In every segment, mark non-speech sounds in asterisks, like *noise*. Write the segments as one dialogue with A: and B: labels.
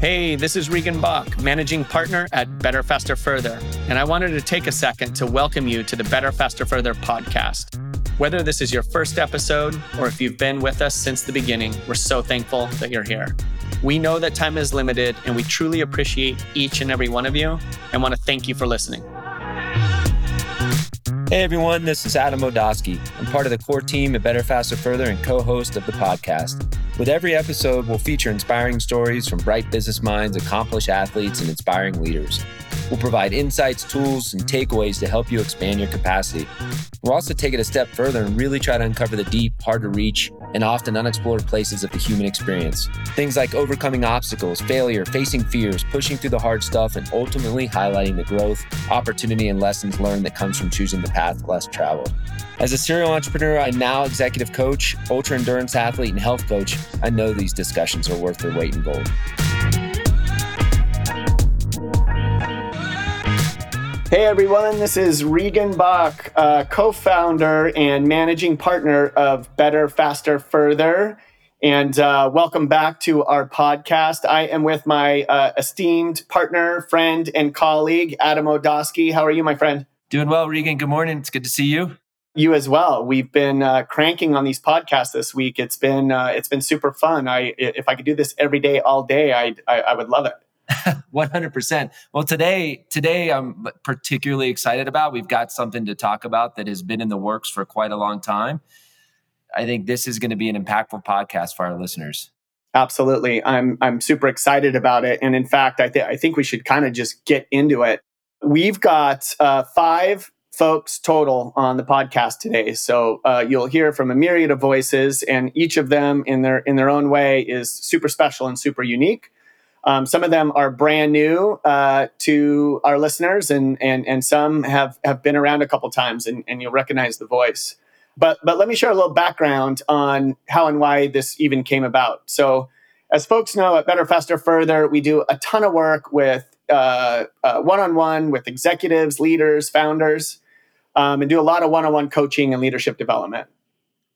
A: Hey, this is Regan Bach, managing partner at Better Faster Further, and I wanted to take a second to welcome you to the Better Faster Further podcast. Whether this is your first episode or if you've been with us since the beginning, we're so thankful that you're here. We know that time is limited and we truly appreciate each and every one of you and want to thank you for listening.
B: Hey everyone, this is Adam Odosky. I'm part of the core team at Better Faster Further and co host of the podcast. With every episode, we'll feature inspiring stories from bright business minds, accomplished athletes, and inspiring leaders. We'll provide insights, tools, and takeaways to help you expand your capacity. We'll also take it a step further and really try to uncover the deep, hard to reach, and often unexplored places of the human experience. Things like overcoming obstacles, failure, facing fears, pushing through the hard stuff, and ultimately highlighting the growth, opportunity, and lessons learned that comes from choosing the path less traveled. As a serial entrepreneur and now executive coach, ultra endurance athlete, and health coach, I know these discussions are worth their weight in gold.
A: Hey everyone, this is Regan Bach, uh, co founder and managing partner of Better, Faster, Further. And uh, welcome back to our podcast. I am with my uh, esteemed partner, friend, and colleague, Adam Odosky. How are you, my friend?
B: Doing well, Regan. Good morning. It's good to see you.
A: You as well. We've been uh, cranking on these podcasts this week. It's been uh, it's been super fun. I if I could do this every day, all day, I I would love it. *laughs*
B: 100%. Well, today, today I'm particularly excited about. We've got something to talk about that has been in the works for quite a long time. I think this is going to be an impactful podcast for our listeners.
A: Absolutely. I'm I'm super excited about it. And in fact, I, th- I think we should kind of just get into it. We've got uh, five folks total on the podcast today. So uh, you'll hear from a myriad of voices, and each of them in their in their own way is super special and super unique. Um, some of them are brand new uh, to our listeners, and and and some have have been around a couple times, and, and you'll recognize the voice. But but let me share a little background on how and why this even came about. So, as folks know, at Better Faster Further, we do a ton of work with uh, uh, one-on-one with executives, leaders, founders, um, and do a lot of one-on-one coaching and leadership development.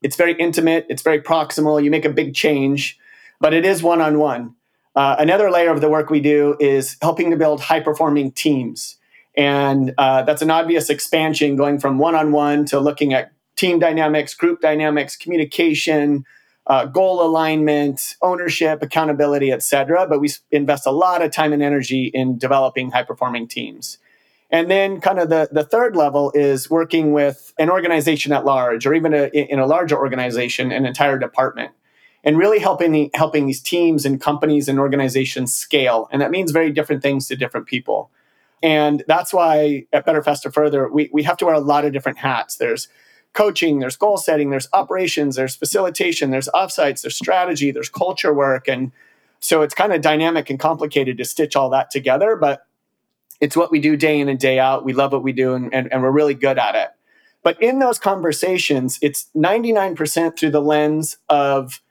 A: It's very intimate. It's very proximal. You make a big change, but it is one-on-one. Uh, another layer of the work we do is helping to build high performing teams. And uh, that's an obvious expansion going from one on one to looking at team dynamics, group dynamics, communication, uh, goal alignment, ownership, accountability, et cetera. But we invest a lot of time and energy in developing high performing teams. And then, kind of the, the third level is working with an organization at large, or even a, in a larger organization, an entire department and really helping helping these teams and companies and organizations scale. And that means very different things to different people. And that's why at Better Faster Further, we, we have to wear a lot of different hats. There's coaching, there's goal setting, there's operations, there's facilitation, there's offsites, there's strategy, there's culture work. And so it's kind of dynamic and complicated to stitch all that together, but it's what we do day in and day out. We love what we do and, and, and we're really good at it. But in those conversations, it's 99% through the lens of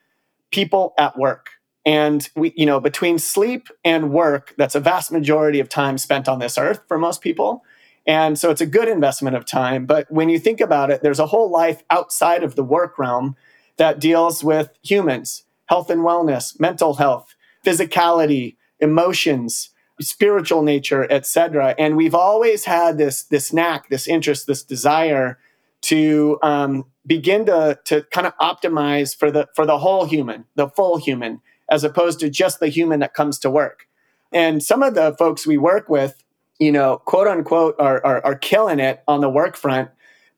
A: people at work. And we, you know, between sleep and work, that's a vast majority of time spent on this earth for most people. And so it's a good investment of time. But when you think about it, there's a whole life outside of the work realm that deals with humans, health and wellness, mental health, physicality, emotions, spiritual nature, etc. And we've always had this this knack, this interest, this desire to um, begin to, to kind of optimize for the for the whole human, the full human, as opposed to just the human that comes to work. And some of the folks we work with, you know, quote unquote, are, are, are killing it on the work front.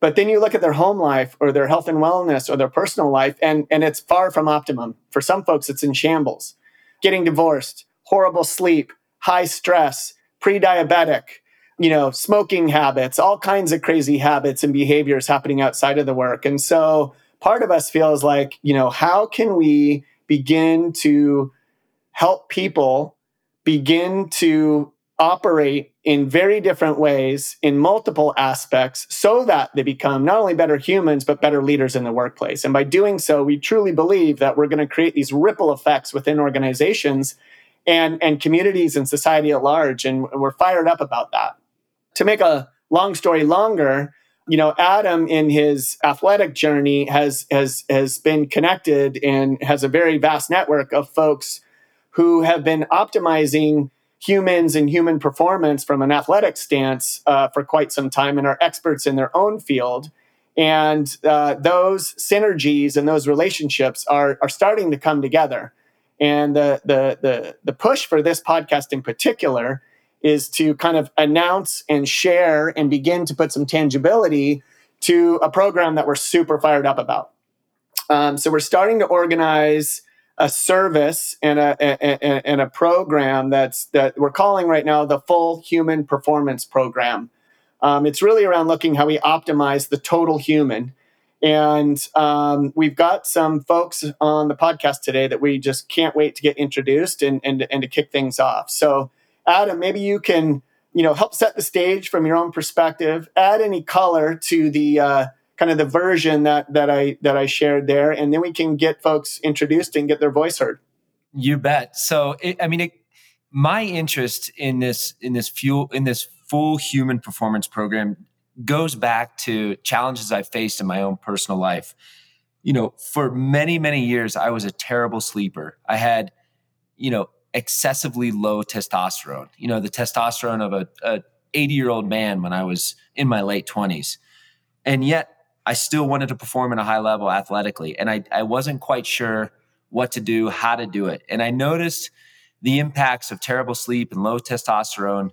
A: But then you look at their home life or their health and wellness or their personal life, and, and it's far from optimum. For some folks, it's in shambles. Getting divorced, horrible sleep, high stress, pre diabetic, you know, smoking habits, all kinds of crazy habits and behaviors happening outside of the work. And so part of us feels like, you know, how can we begin to help people begin to operate in very different ways in multiple aspects so that they become not only better humans but better leaders in the workplace and by doing so we truly believe that we're going to create these ripple effects within organizations and and communities and society at large and we're fired up about that to make a long story longer, you know, Adam in his athletic journey has has has been connected and has a very vast network of folks who have been optimizing humans and human performance from an athletic stance uh, for quite some time and are experts in their own field. And uh, those synergies and those relationships are, are starting to come together. And the, the, the, the push for this podcast in particular is to kind of announce and share and begin to put some tangibility to a program that we're super fired up about. Um, so we're starting to organize a service and a, a, and a program that's that we're calling right now the full human performance program. Um, it's really around looking how we optimize the total human. And um, we've got some folks on the podcast today that we just can't wait to get introduced and, and, and to kick things off. So, Adam, maybe you can you know help set the stage from your own perspective, add any color to the uh, kind of the version that that I that I shared there, and then we can get folks introduced and get their voice heard.
B: You bet. So, it, I mean, it, my interest in this in this fuel in this full human performance program goes back to challenges I faced in my own personal life. You know, for many many years, I was a terrible sleeper. I had, you know, excessively low testosterone. You know, the testosterone of a, a 80 year old man when I was in my late 20s. And yet I still wanted to perform at a high level athletically. And I, I wasn't quite sure what to do, how to do it. And I noticed the impacts of terrible sleep and low testosterone,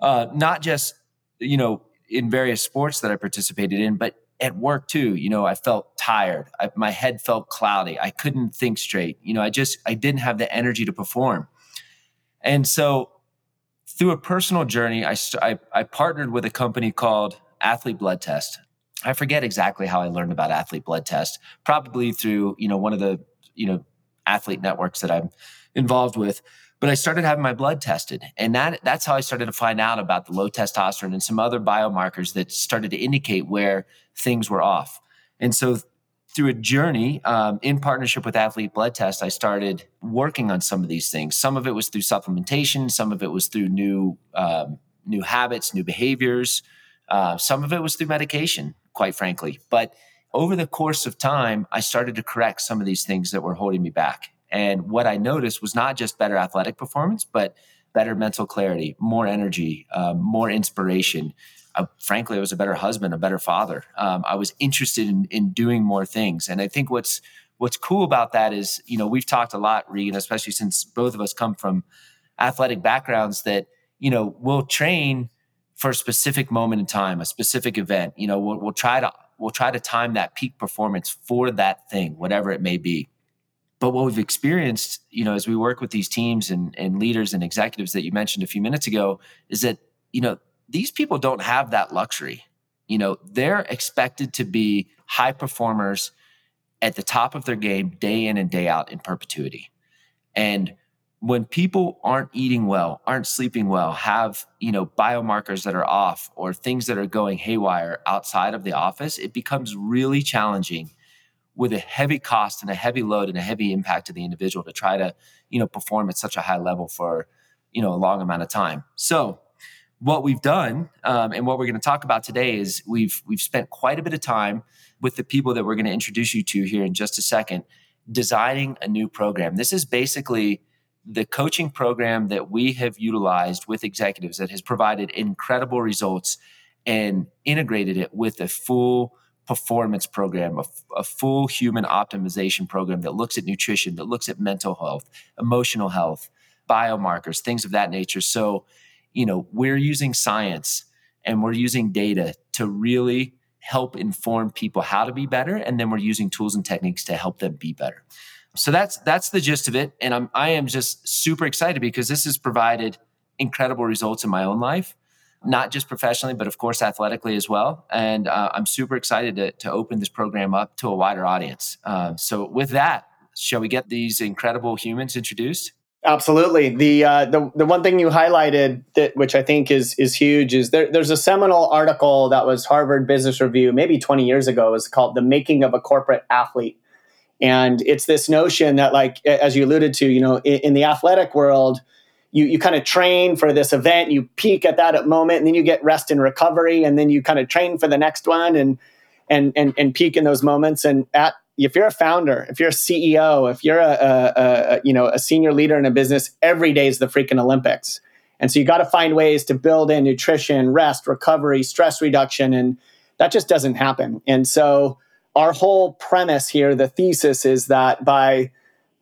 B: uh, not just, you know, in various sports that I participated in, but at work too. You know, I felt tired. I, my head felt cloudy. I couldn't think straight. You know, I just, I didn't have the energy to perform. And so through a personal journey, I, I, I partnered with a company called Athlete Blood Test. I forget exactly how I learned about athlete blood test, probably through, you know, one of the, you know, athlete networks that I'm involved with. But I started having my blood tested. And that that's how I started to find out about the low testosterone and some other biomarkers that started to indicate where things were off. And so through a journey um, in partnership with Athlete Blood Test, I started working on some of these things. Some of it was through supplementation, some of it was through new um, new habits, new behaviors. Uh, some of it was through medication quite frankly. But over the course of time, I started to correct some of these things that were holding me back. And what I noticed was not just better athletic performance, but better mental clarity, more energy, um, more inspiration. Uh, frankly, I was a better husband, a better father. Um, I was interested in, in doing more things. And I think what's what's cool about that is, you know, we've talked a lot, Regan, especially since both of us come from athletic backgrounds that, you know, we'll train – for a specific moment in time, a specific event. You know, we'll, we'll try to we'll try to time that peak performance for that thing, whatever it may be. But what we've experienced, you know, as we work with these teams and, and leaders and executives that you mentioned a few minutes ago, is that you know these people don't have that luxury. You know, they're expected to be high performers at the top of their game day in and day out in perpetuity. And when people aren't eating well, aren't sleeping well, have, you know, biomarkers that are off or things that are going haywire outside of the office, it becomes really challenging with a heavy cost and a heavy load and a heavy impact to the individual to try to, you know, perform at such a high level for, you know, a long amount of time. So, what we've done um, and what we're going to talk about today is we've we've spent quite a bit of time with the people that we're going to introduce you to here in just a second, designing a new program. This is basically the coaching program that we have utilized with executives that has provided incredible results and integrated it with a full performance program, a, a, full human optimization program that looks at nutrition, that looks at mental health, emotional health, biomarkers, things of that nature. So, you know, we're using science and we're using data to really help inform people how to be better. And then we're using tools and techniques to help them be better. So that's that's the gist of it, and I'm I am just super excited because this has provided incredible results in my own life, not just professionally, but of course athletically as well. And uh, I'm super excited to to open this program up to a wider audience. Uh, so with that, shall we get these incredible humans introduced?
A: Absolutely. The uh, the the one thing you highlighted that which I think is is huge is there, there's a seminal article that was Harvard Business Review maybe 20 years ago. Was called "The Making of a Corporate Athlete." And it's this notion that, like, as you alluded to, you know, in, in the athletic world, you, you kind of train for this event, you peak at that moment, and then you get rest and recovery, and then you kind of train for the next one and and and, and peak in those moments. And at if you're a founder, if you're a CEO, if you're a, a, a you know a senior leader in a business, every day is the freaking Olympics. And so you got to find ways to build in nutrition, rest, recovery, stress reduction, and that just doesn't happen. And so our whole premise here, the thesis is that by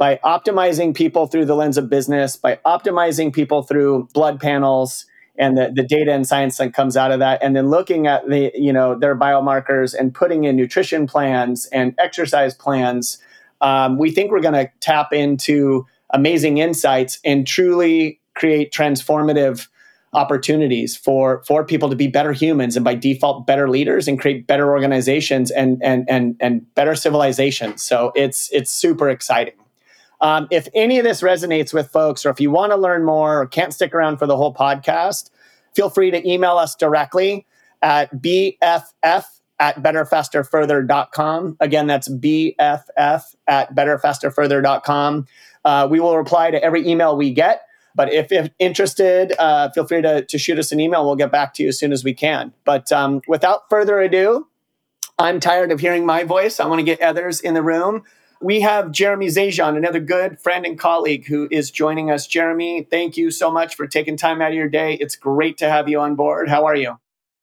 A: by optimizing people through the lens of business, by optimizing people through blood panels and the, the data and science that comes out of that, and then looking at the, you know, their biomarkers and putting in nutrition plans and exercise plans, um, we think we're going to tap into amazing insights and truly create transformative opportunities for for people to be better humans and by default better leaders and create better organizations and and and and better civilizations. So it's it's super exciting um, if any of this resonates with folks or if you want to learn more or can't stick around for the whole podcast feel free to email us directly at bff at betterfasterfurther.com again that's bff at betterfasterfurther.com uh, we will reply to every email we get but if, if interested, uh, feel free to, to shoot us an email. We'll get back to you as soon as we can. But um, without further ado, I'm tired of hearing my voice. I want to get others in the room. We have Jeremy Zajan, another good friend and colleague who is joining us. Jeremy, thank you so much for taking time out of your day. It's great to have you on board. How are you?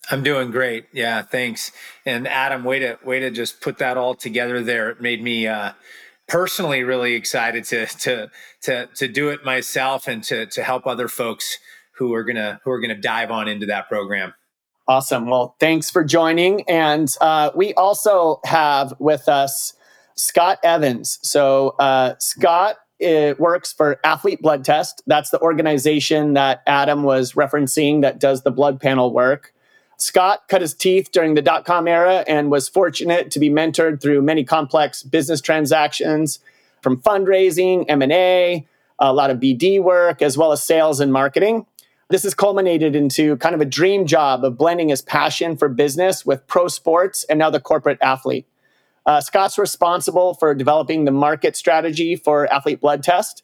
C: I'm doing great. Yeah, thanks. And Adam, way to way to just put that all together there. It made me uh, personally really excited to to to to do it myself and to to help other folks who are gonna who are gonna dive on into that program.
A: Awesome. Well, thanks for joining. And uh, we also have with us Scott Evans. So uh, Scott it works for Athlete Blood Test. That's the organization that Adam was referencing that does the blood panel work. Scott cut his teeth during the dot com era and was fortunate to be mentored through many complex business transactions from fundraising, M&A, a lot of BD work, as well as sales and marketing. This has culminated into kind of a dream job of blending his passion for business with pro sports and now the corporate athlete. Uh, Scott's responsible for developing the market strategy for Athlete Blood Test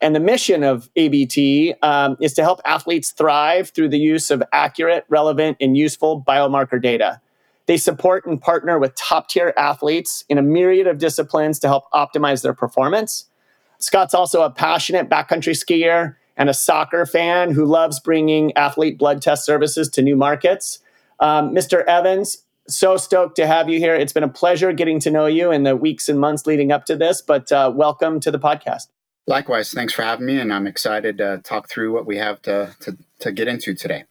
A: and the mission of ABT um, is to help athletes thrive through the use of accurate, relevant, and useful biomarker data. They support and partner with top tier athletes in a myriad of disciplines to help optimize their performance. Scott's also a passionate backcountry skier and a soccer fan who loves bringing athlete blood test services to new markets. Um, Mr. Evans, so stoked to have you here. It's been a pleasure getting to know you in the weeks and months leading up to this, but uh, welcome to the podcast.
D: Likewise, thanks for having me, and I'm excited to talk through what we have to to, to get into today.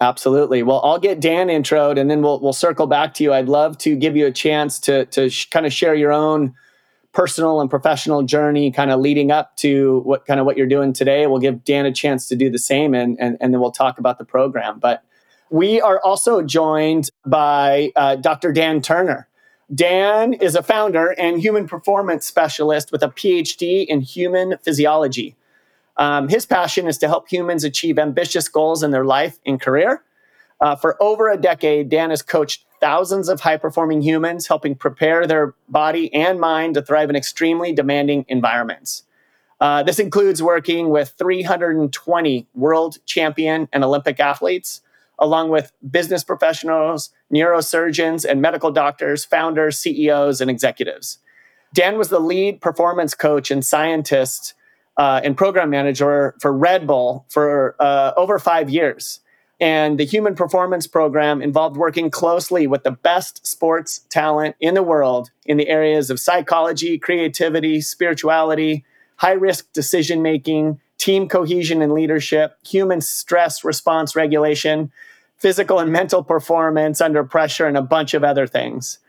A: Absolutely. Well, I'll get Dan introed, and then we'll we'll circle back to you. I'd love to give you a chance to to sh- kind of share your own personal and professional journey, kind of leading up to what kind of what you're doing today. We'll give Dan a chance to do the same, and and, and then we'll talk about the program. But we are also joined by uh, Dr. Dan Turner. Dan is a founder and human performance specialist with a PhD in human physiology. Um, his passion is to help humans achieve ambitious goals in their life and career. Uh, for over a decade, Dan has coached thousands of high performing humans, helping prepare their body and mind to thrive in extremely demanding environments. Uh, this includes working with 320 world champion and Olympic athletes, along with business professionals, neurosurgeons, and medical doctors, founders, CEOs, and executives. Dan was the lead performance coach and scientist uh, and program manager for Red Bull for uh, over five years. And the Human Performance Program involved working closely with the best sports talent in the world in the areas of psychology, creativity, spirituality, high risk decision making, team cohesion and leadership, human stress response regulation, physical and mental performance under pressure, and a bunch of other things.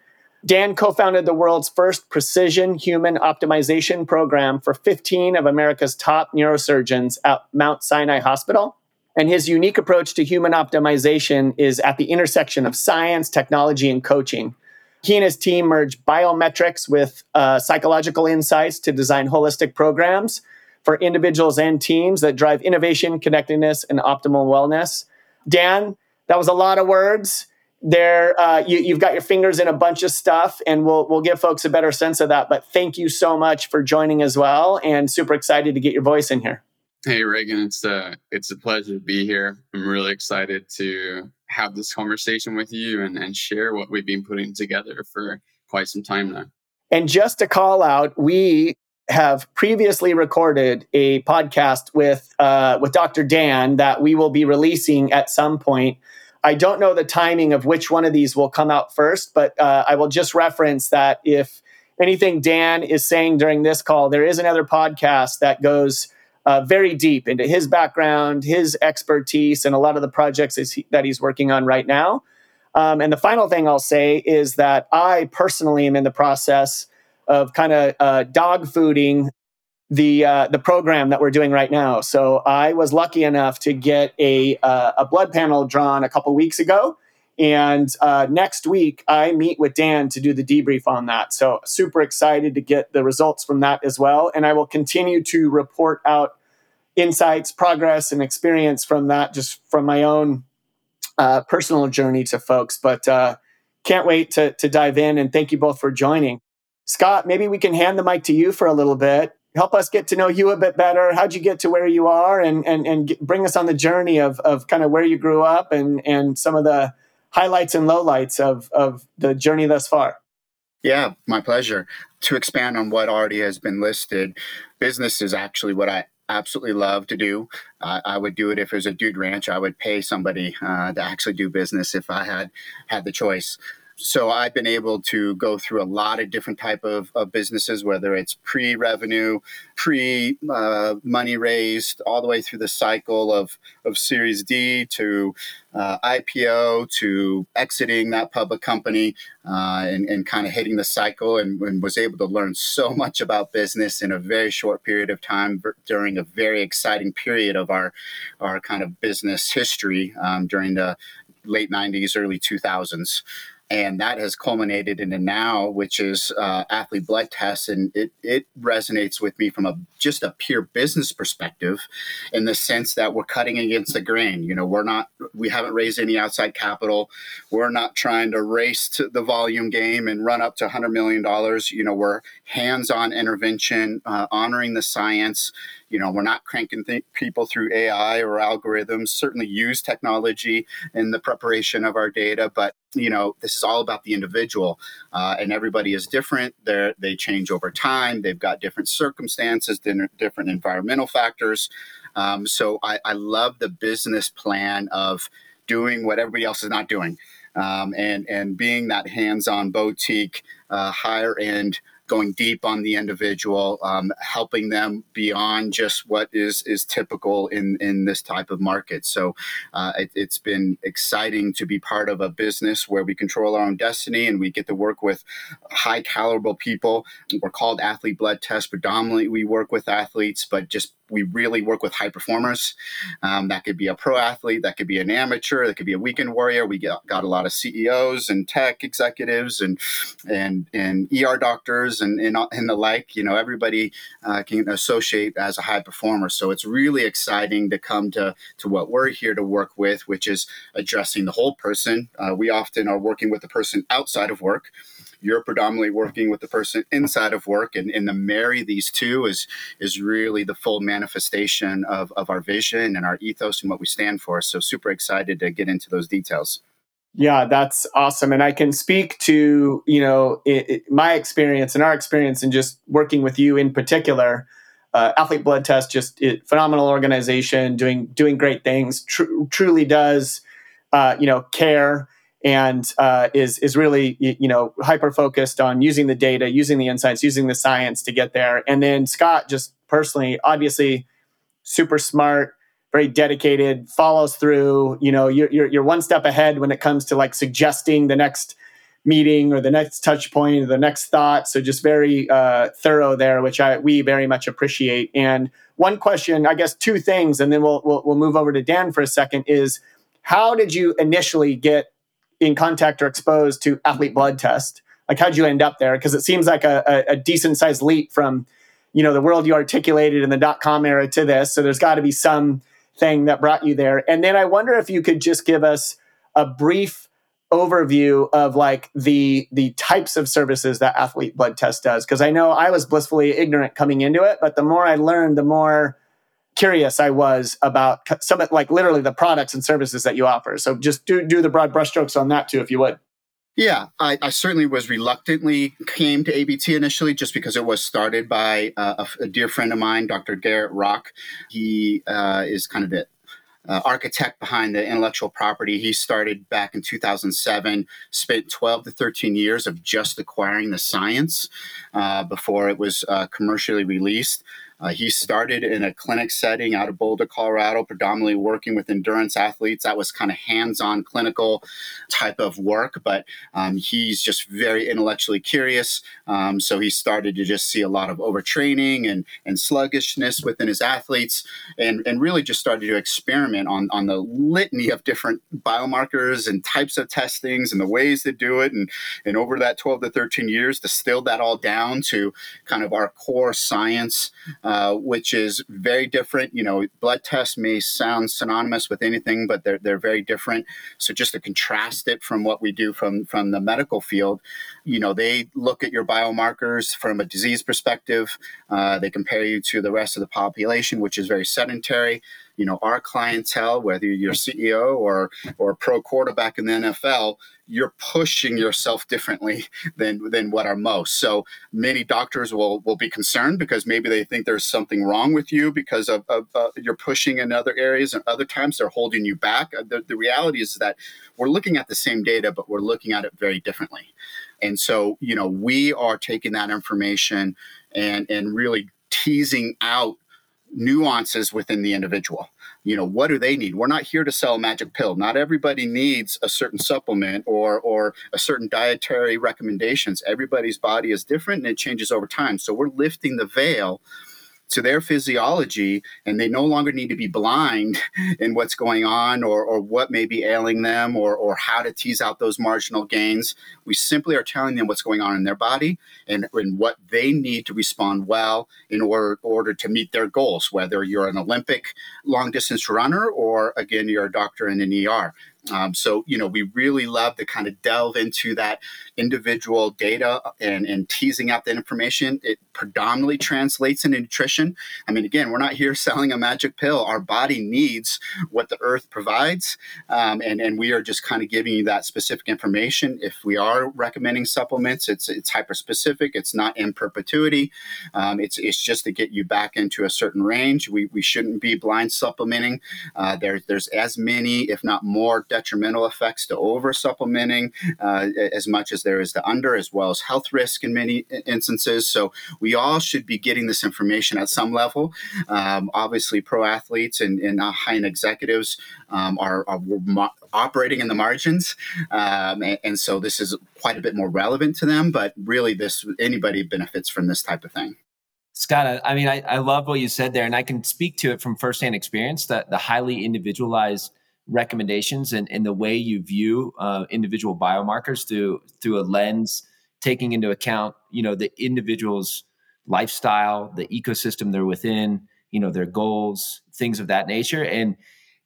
A: Dan co founded the world's first precision human optimization program for 15 of America's top neurosurgeons at Mount Sinai Hospital. And his unique approach to human optimization is at the intersection of science, technology, and coaching. He and his team merge biometrics with uh, psychological insights to design holistic programs for individuals and teams that drive innovation, connectedness, and optimal wellness. Dan, that was a lot of words. There, uh, you, you've got your fingers in a bunch of stuff, and we'll we'll give folks a better sense of that. But thank you so much for joining as well, and super excited to get your voice in here.
E: Hey Regan, it's a uh, it's a pleasure to be here. I'm really excited to have this conversation with you and, and share what we've been putting together for quite some time now.
A: And just to call out, we have previously recorded a podcast with uh, with Dr. Dan that we will be releasing at some point. I don't know the timing of which one of these will come out first, but uh, I will just reference that if anything Dan is saying during this call, there is another podcast that goes uh, very deep into his background, his expertise, and a lot of the projects that he's working on right now. Um, and the final thing I'll say is that I personally am in the process of kind of uh, dog fooding the uh, the program that we're doing right now. So I was lucky enough to get a uh, a blood panel drawn a couple weeks ago, and uh, next week I meet with Dan to do the debrief on that. So super excited to get the results from that as well, and I will continue to report out insights, progress, and experience from that, just from my own uh, personal journey to folks. But uh, can't wait to to dive in, and thank you both for joining. Scott, maybe we can hand the mic to you for a little bit. Help us get to know you a bit better. How'd you get to where you are, and and and bring us on the journey of of kind of where you grew up and and some of the highlights and lowlights of of the journey thus far.
D: Yeah, my pleasure. To expand on what already has been listed, business is actually what I absolutely love to do. Uh, I would do it if it was a dude ranch. I would pay somebody uh, to actually do business if I had had the choice so I've been able to go through a lot of different type of, of businesses, whether it's pre-revenue, pre-money uh, raised, all the way through the cycle of, of Series D to uh, IPO to exiting that public company uh, and, and kind of hitting the cycle and, and, was able to learn so much about business in a very short period of time during a very exciting period of our, our kind of business history um, during the late 90s, early 2000s and that has culminated into now, which is uh, athlete blood tests, and it it resonates with me from a just a pure business perspective, in the sense that we're cutting against the grain. You know, we're not we haven't raised any outside capital, we're not trying to race to the volume game and run up to hundred million dollars. You know, we're hands-on intervention, uh, honoring the science you know we're not cranking th- people through ai or algorithms certainly use technology in the preparation of our data but you know this is all about the individual uh, and everybody is different. They they change over time. They've got different circumstances different environmental factors. Um, so I, I love the business plan of doing what everybody else is not doing um, and and being that hands-on boutique uh, higher end going deep on the individual, um, helping them beyond just what is is typical in in this type of market. So uh, it, has been exciting to be part of a business where we control our own destiny and we get to work with high caliber people. We're called Athlete Blood Test. Predominantly, we work with athletes, but just we really work with high performers. Um, that could be a pro athlete, that could be an amateur, that could be a weekend warrior. We got, got a lot of CEOs and tech executives and and and ER doctors and and, and the like. You know, everybody uh, can associate as a high performer. So it's really exciting to come to to what we're here to work with, which is addressing the whole person. Uh, we often are working with the person outside of work you're predominantly working with the person inside of work and, and to marry these two is is really the full manifestation of, of our vision and our ethos and what we stand for. So super excited to get into those details.
A: Yeah that's awesome. And i can speak to you know it, it, my experience and our experience in just working with you in particular. Uh, athlete blood test just it, phenomenal organization doing doing great things tr- truly does uh, you know care and uh, is is really you know hyper focused on using the data, using the insights, using the science to get there. And then Scott, just personally, obviously, super smart, very dedicated, follows through. You know, you're you're, you're one step ahead when it comes to like suggesting the next meeting or the next touch point or the next thought. So just very uh, thorough there, which I we very much appreciate. And one question, I guess, two things, and then we'll we'll, we'll move over to Dan for a second. Is how did you initially get in contact or exposed to athlete blood test? Like, how'd you end up there? Because it seems like a, a, a decent sized leap from, you know, the world you articulated in the dot com era to this. So there's got to be some thing that brought you there. And then I wonder if you could just give us a brief overview of like the the types of services that athlete blood test does because i know i was blissfully ignorant coming into it but the more i learned the more curious I was about some like literally the products and services that you offer. So just do do the broad brushstrokes on that too, if you would.
D: Yeah, I, I, certainly was reluctantly came to ABT initially just because it was started by a, a, dear friend of mine, Dr. Garrett Rock. He uh, is kind of the uh, architect behind the intellectual property. He started back in 2007, spent 12 to 13 years of just acquiring the science uh, before it was uh, commercially released. Uh, he started in a clinic setting out of Boulder, Colorado, predominantly working with endurance athletes. That was kind of hands on clinical type of work, but um, he's just very intellectually curious. Um, so he started to just see a lot of overtraining and, and sluggishness within his athletes and, and really just started to experiment on, on the litany of different biomarkers and types of testings and the ways to do it. And, and over that 12 to 13 years, distilled that all down to kind of our core science. Uh, uh, which is very different. You know, blood tests may sound synonymous with anything, but they're, they're very different. So just to contrast it from what we do from, from the medical field, you know, they look at your biomarkers from a disease perspective. Uh, they compare you to the rest of the population, which is very sedentary you know our clientele whether you're ceo or or pro quarterback in the nfl you're pushing yourself differently than than what are most. So many doctors will will be concerned because maybe they think there's something wrong with you because of, of uh, you're pushing in other areas and other times they're holding you back. Uh, the, the reality is that we're looking at the same data but we're looking at it very differently. And so you know we are taking that information and and really teasing out nuances within the individual. You know, what do they need? We're not here to sell a magic pill. Not everybody needs a certain supplement or or a certain dietary recommendations. Everybody's body is different and it changes over time. So we're lifting the veil to their physiology and they no longer need to be blind *laughs* in what's going on or, or what may be ailing them or, or how to tease out those marginal gains. We simply are telling them what's going on in their body and, and what they need to respond well in order, order to meet their goals, whether you're an Olympic long distance runner or, again, you're a doctor in an ER. Um, so, you know, we really love to kind of delve into that individual data and, and teasing out the information. It predominantly translates into nutrition. I mean, again, we're not here *laughs* selling a magic pill. Our body needs what the earth provides. Um, and, and we are just kind of giving you that specific information. If we are recommending supplements, it's, it's hyper specific, it's not in perpetuity. Um, it's, it's just to get you back into a certain range. We, we shouldn't be blind supplementing. Uh, there, there's as many, if not more, detrimental effects to over supplementing uh, as much as there is to under, as well as health risk in many instances. So we all should be getting this information at some level. Um, obviously, pro athletes and, and high end executives um, are, are operating in the margins, um, and, and so this is quite a bit more relevant to them. But really, this anybody benefits from this type of thing.
B: Scott, I mean, I, I love what you said there, and I can speak to it from firsthand experience that the highly individualized recommendations and, and the way you view uh, individual biomarkers through through a lens taking into account you know the individual's lifestyle the ecosystem they're within you know their goals things of that nature. And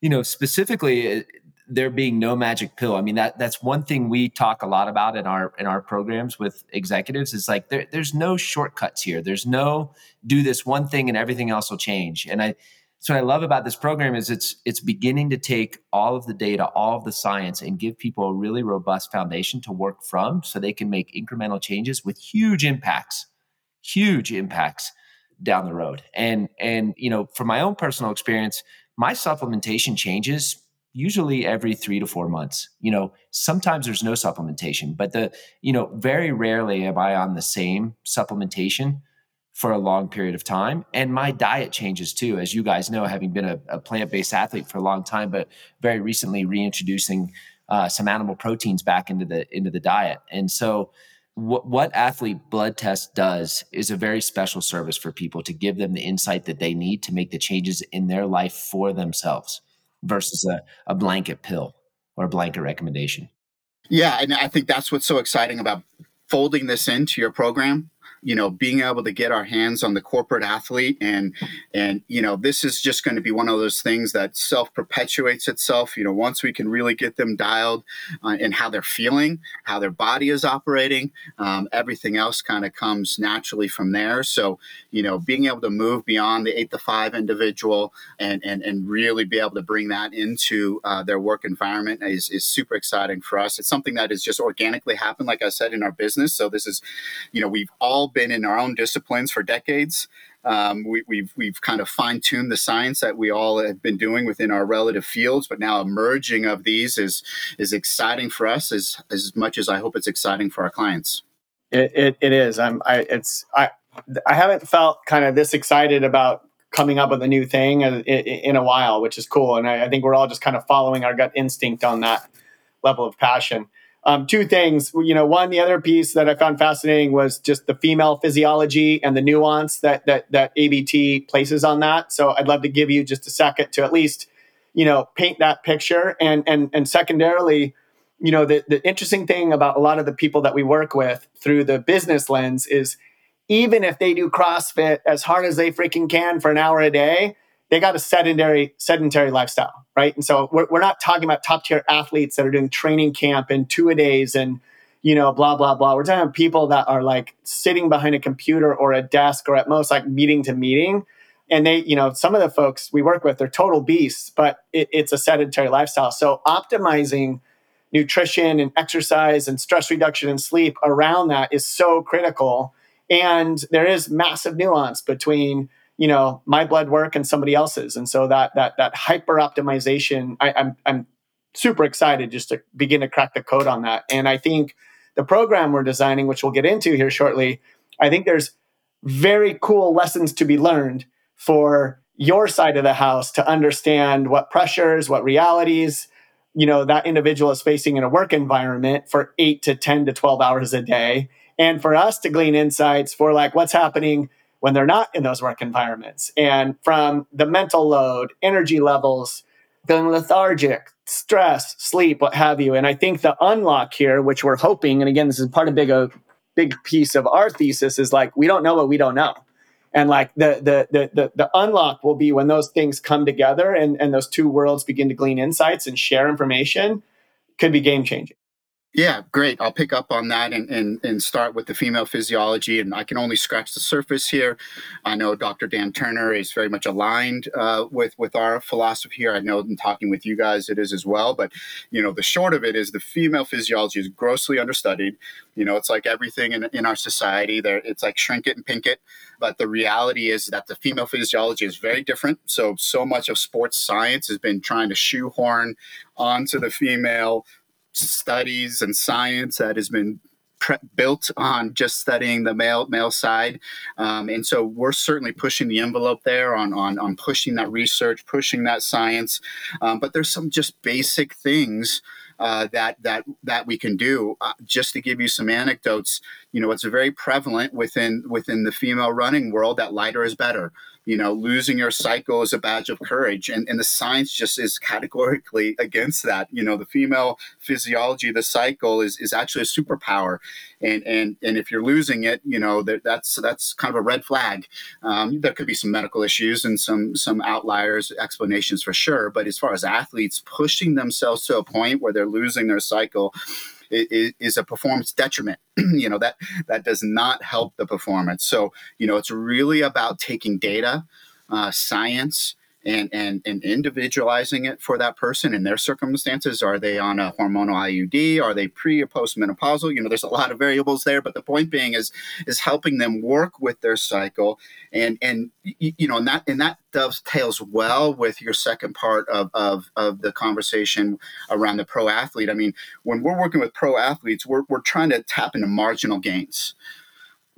B: you know specifically uh, there being no magic pill. I mean that that's one thing we talk a lot about in our in our programs with executives is like there, there's no shortcuts here. There's no do this one thing and everything else will change. And i so what I love about this program is it's it's beginning to take all of the data, all of the science, and give people a really robust foundation to work from, so they can make incremental changes with huge impacts, huge impacts down the road. And and you know, from my own personal experience, my supplementation changes usually every three to four months. You know, sometimes there's no supplementation, but the you know, very rarely am I on the same supplementation for a long period of time. And my diet changes too, as you guys know, having been a, a plant based athlete for a long time, but very recently reintroducing uh, some animal proteins back into the into the diet. And so, what, what athlete blood test does is a very special service for people to give them the insight that they need to make the changes in their life for themselves versus a, a blanket pill or a blanket recommendation.
D: Yeah, and I think that's what's so exciting about folding this into your program you know being able to get our hands on the corporate athlete and and you know this is just going to be one of those things that self perpetuates itself. You know once we can really get them dialed uh, in how they're feeling how their body is operating um, everything else kind of comes naturally from there. So you know being able to move beyond the eight to five individual and and, and really be able to bring that into uh, their work environment is, is super exciting for us. It's something that has just organically happened like i said in our business. So this is you know we've all been in our own disciplines for decades. Um, we, we've we've kind of fine tuned the science that we all have been doing within our relative fields, but now a merging of these is is exciting for us as as much as I hope it's exciting for our clients.
A: It it, it is. I'm I it's I I haven't felt kind of this excited about coming up with a new thing in, in a while, which is cool. And I, I think we're all just kind of following our gut instinct on that level of passion um, two things. You know, one, the other piece that I found fascinating was just the female physiology and the nuance that that that ABT places on that. So I'd love to give you just a second to at least, you know, paint that picture. And and and secondarily, you know, the the interesting thing about a lot of the people that we work with through the business lens is even if they do CrossFit as hard as they freaking can for an hour a day, they got a sedentary sedentary lifestyle, right? And so we're, we're not talking about top tier athletes that are doing training camp and two a days and you know blah blah blah. We're talking about people that are like sitting behind a computer or a desk or at most like meeting to meeting. And they, you know, some of the folks we work with, they're total beasts, but it, it's a sedentary lifestyle. So optimizing nutrition and exercise and stress reduction and sleep around that is so critical. And there is massive nuance between you know my blood work and somebody else's. And so that that that hyper optimization I'm I'm super excited just to begin to crack the code on that. And I think the program we're designing which we'll get into here shortly I think there's very cool lessons to be learned for your side of the house to understand what pressures what realities you know that individual is facing in a work environment for 8 to 10 to 12 hours a day. And for us to glean insights for like what's happening when they're not in those work environments. And from the mental load, energy levels, feeling lethargic, stress, sleep, what have you. And I think the unlock here, which we're hoping, and again, this is part of big a big piece of our thesis, is like we don't know what we don't know. And like the the the the, the unlock will be when those things come together and, and those two worlds begin to glean insights and share information, could be game changing.
D: Yeah, great. I'll pick up on that and, and, and start with the female physiology. And I can only scratch the surface here. I know Dr. Dan Turner is very much aligned uh, with, with our philosophy here. I know in talking with you guys it is as well. But, you know, the short of it is the female physiology is grossly understudied. You know, it's like everything in, in our society. There, It's like shrink it and pink it. But the reality is that the female physiology is very different. So, so much of sports science has been trying to shoehorn onto the female studies and science that has been pre- built on just studying the male male side, um, and so we're certainly pushing the envelope there on on on pushing that research, pushing that science. Um, but there's some just basic things uh, that that that we can do. Uh, just to give you some anecdotes, you know, it's very prevalent within within the female running world that lighter is better you know, losing your cycle is a badge of courage. And, and the science just is categorically against that. You know, the female physiology the cycle is, is actually a superpower. And, and, and if you're losing it, you know, that, that's, that's kind of a red flag. Um, there could be some medical issues and some, some outliers, explanations for sure. But as far as athletes pushing themselves to a point where they're losing their cycle, is a performance detriment. *clears throat* you know that that does not help the performance. So you know it's really about taking data, uh, science, and, and, and individualizing it for that person and their circumstances. Are they on a hormonal IUD? Are they pre or post menopausal? You know, there's a lot of variables there, but the point being is is helping them work with their cycle and and you know and that and that dovetails well with your second part of, of, of the conversation around the pro athlete. I mean, when we're working with pro athletes, we're, we're trying to tap into marginal gains.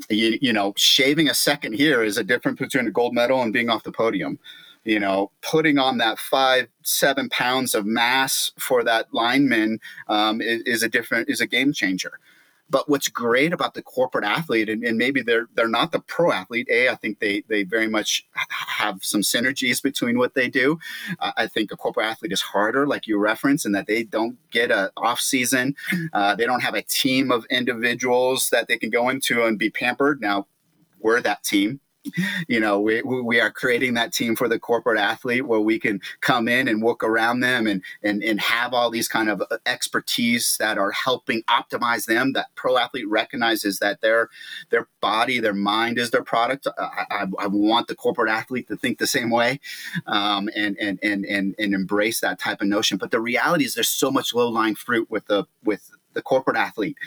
D: You, you know, shaving a second here is a difference between a gold medal and being off the podium you know, putting on that five, seven pounds of mass for that lineman um, is, is, a different, is a game changer. But what's great about the corporate athlete, and, and maybe they're they're not the pro athlete. A, I think they they very much have some synergies between what they do. Uh, I think a corporate athlete is harder, like you reference, in that they don't get a off season. Uh, they don't have a team of individuals that they can go into and be pampered. Now, we're that team you know we, we are creating that team for the corporate athlete where we can come in and work around them and, and and have all these kind of uh, expertise that are helping optimize them that pro athlete recognizes that their their body their mind is their product. I, I, I want the corporate athlete to think the same way um, and, and and and and embrace that type of notion. But the reality is there's so much low lying fruit with the with the corporate athlete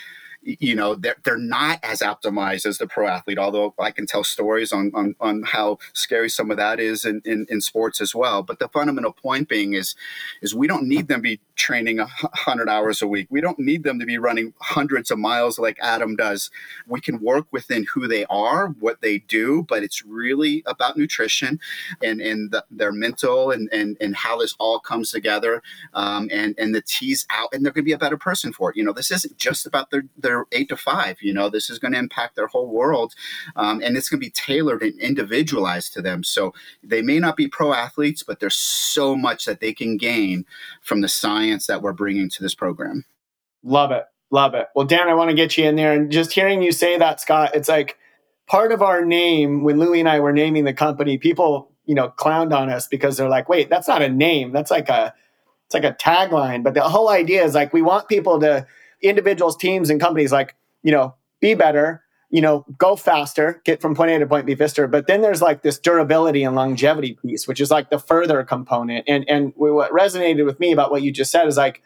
D: you know they're, they're not as optimized as the pro athlete although i can tell stories on on, on how scary some of that is in, in, in sports as well. But the fundamental point being is is we don't need them to be training 100 hours a week. We don't need them to be running hundreds of miles like adam does. We can work within who they are what they do but it's really about nutrition and and the, their mental and, and and how this all comes together um, and and the tease out and they're going to be a better person for it. You know this isn't just about their their their eight to five. You know, this is going to impact their whole world, um, and it's going to be tailored and individualized to them. So they may not be pro athletes, but there's so much that they can gain from the science that we're bringing to this program.
A: Love it, love it. Well, Dan, I want to get you in there, and just hearing you say that, Scott, it's like part of our name when Louie and I were naming the company. People, you know, clowned on us because they're like, "Wait, that's not a name. That's like a." It's like a tagline, but the whole idea is like we want people to individuals, teams, and companies like, you know, be better, you know, go faster, get from point A to point B faster. But then there's like this durability and longevity piece, which is like the further component. And and what resonated with me about what you just said is like,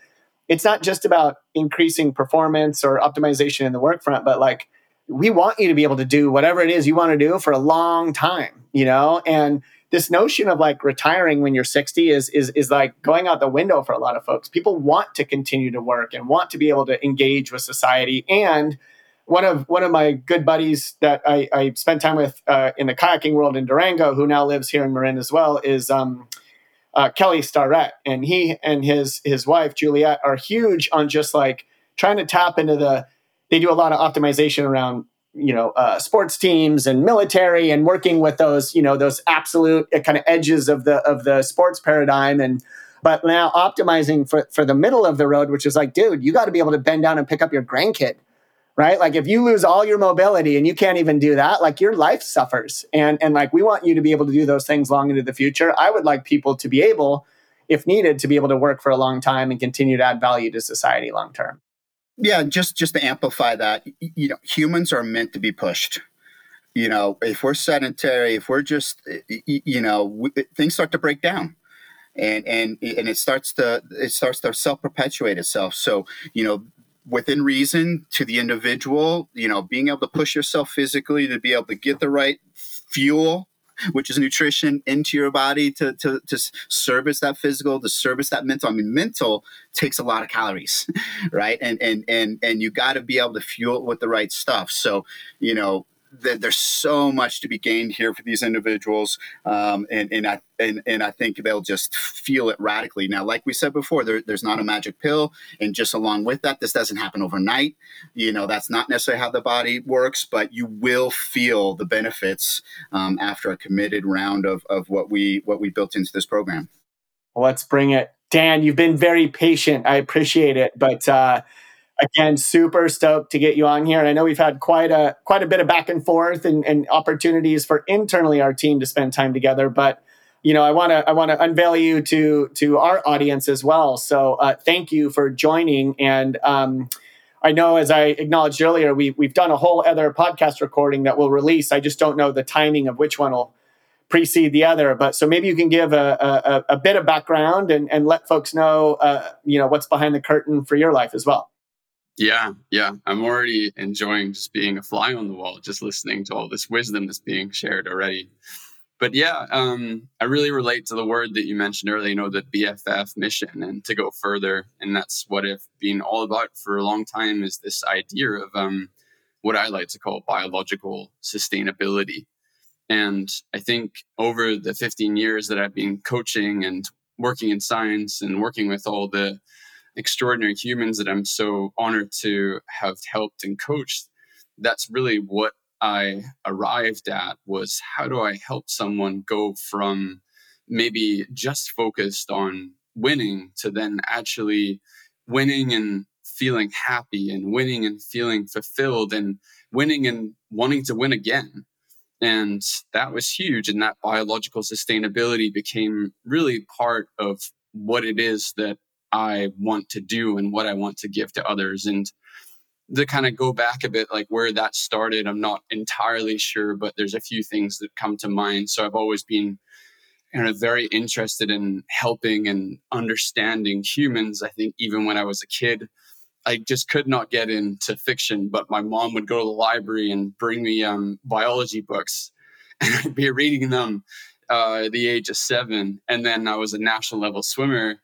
A: it's not just about increasing performance or optimization in the work front, but like we want you to be able to do whatever it is you want to do for a long time, you know? And this notion of like retiring when you're 60 is is is like going out the window for a lot of folks. People want to continue to work and want to be able to engage with society. And one of one of my good buddies that I, I spent time with uh, in the kayaking world in Durango, who now lives here in Marin as well, is um, uh, Kelly Starrett, and he and his his wife Juliet are huge on just like trying to tap into the. They do a lot of optimization around you know uh, sports teams and military and working with those you know those absolute uh, kind of edges of the of the sports paradigm. And but now optimizing for for the middle of the road which is like dude you got to be able to bend down and pick up your grandkid right? Like if you lose all your mobility and you can't even do that like your life suffers. And and like we want you to be able to do those things long into the future. I would like people to be able if needed to be able to work for a long time and continue to add value to society long term
D: yeah, just just to amplify that, you know, humans are meant to be pushed. You know, if we're sedentary, if we're just, eh, you know, we, eh, things start to break down, and and and it starts to it starts to self perpetuate itself. So you know, within reason to the individual, you know, being able to push yourself physically to be able to get the right fuel *laughs* which is nutrition into your body to, to, to service that physical, to service that mental. I mean, mental takes a lot of calories, *laughs* right? And and and and you got to be able to fuel it with the right stuff. So, you know, that there's so much to be gained here for these individuals, um, and and I and, and I think they'll just feel it radically. Now, like we said before, there, there's not a magic pill, and just along with that, this doesn't happen overnight. You know, that's not necessarily how the body works, but you will feel the benefits um, after a committed round of of what we what we built into this program.
A: Let's bring it, Dan. You've been very patient. I appreciate it, but. Uh, again super stoked to get you on here. And i know we've had quite a quite a bit of back and forth and, and opportunities for internally our team to spend time together. But you know i want to i want to unveil you to to our audience as well. So uh, thank you for joining. And um, i know as i acknowledged earlier we, we've done a whole other podcast recording that we'll release. I just don't know the timing of which one will precede the other. But so maybe you can give a, a, a bit of background and, and let folks know uh, you know what's behind the curtain for your life as well
E: yeah, yeah. I'm already enjoying just being a fly on the wall, just listening to all this wisdom that's being shared already. But yeah, um, I really relate to the word that you mentioned earlier, you know, the BFF mission and to go further. And that's what I've been all about for a long time is this idea of um, what I like to call biological sustainability. And I think over the 15 years that I've been coaching and working in science and working with all the extraordinary humans that I'm so honored to have helped and coached, that's really what I arrived at was how do I help someone go from maybe just focused on winning to then actually winning and feeling happy and winning and feeling fulfilled and winning and wanting to win again. And that was huge. And that biological sustainability became really part of what it is that I want to do and what I want to give to others. And to kind of go back a bit, like where that started, I'm not entirely sure, but there's a few things that come to mind. So I've always been kind of very interested in helping and understanding humans. I think even when I was a kid, I just could not get into fiction, but my mom would go to the library and bring me um, biology books, *laughs* and I'd be reading them uh, at the age of seven. And then I was a national level swimmer,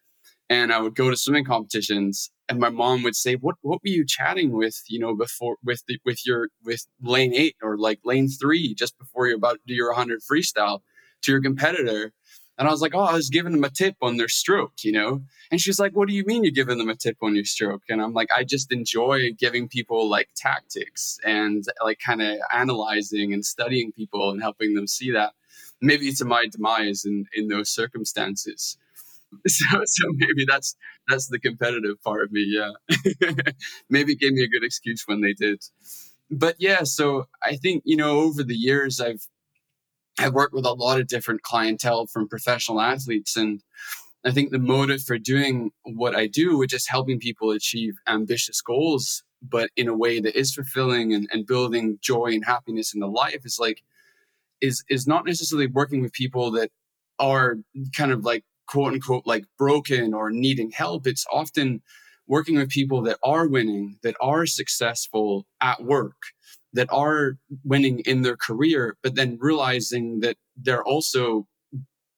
E: and I would go to swimming competitions, and my mom would say, "What what were you chatting with? You know, before with the, with your with lane eight or like lane three, just before you're about to do your 100 freestyle to your competitor?" And I was like, oh, I was giving them a tip on their stroke, you know? And she's like, what do you mean you're giving them a tip on your stroke? And I'm like, I just enjoy giving people like tactics and like kind of analyzing and studying people and helping them see that. Maybe to my demise in, in those circumstances. *laughs* So, so maybe that's that's the competitive part of me. Yeah, *laughs* maybe it gave me a good excuse when they did. But yeah, so I think you know over the years I've I've worked with a lot of different clientele from professional athletes. And I think the motive for doing what I do, which is helping people achieve ambitious goals, but in a way that is fulfilling and, and building joy and happiness in the life is like, is, is not necessarily working with people that are kind of like quote unquote like broken or needing help. It's often working with people that are winning, that are successful at work, that are winning in their career, but then realizing that they're also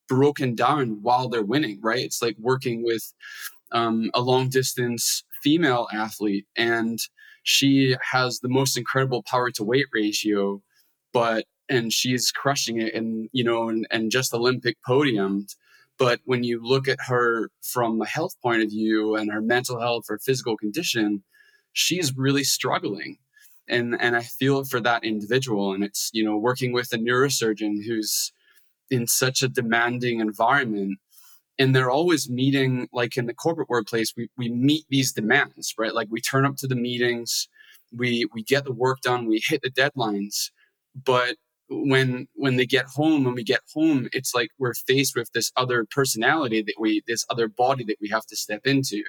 E: broken down while they're winning, right? It's like working with um, a long distance female athlete, and she has the most incredible power to weight ratio, but and she's crushing it and you know and, and just olympic podiumed but when you look at her from a health point of view and her mental health or physical condition she's really struggling and and I feel for that individual. And it's you know working with a neurosurgeon who's in such a demanding environment and they're always meeting like in the corporate workplace we, we meet these demands right like we turn up to the meetings we we get the work done we hit the deadlines but when when they get home when we get home it's like we're faced with this other personality that we this other body that we have to step into.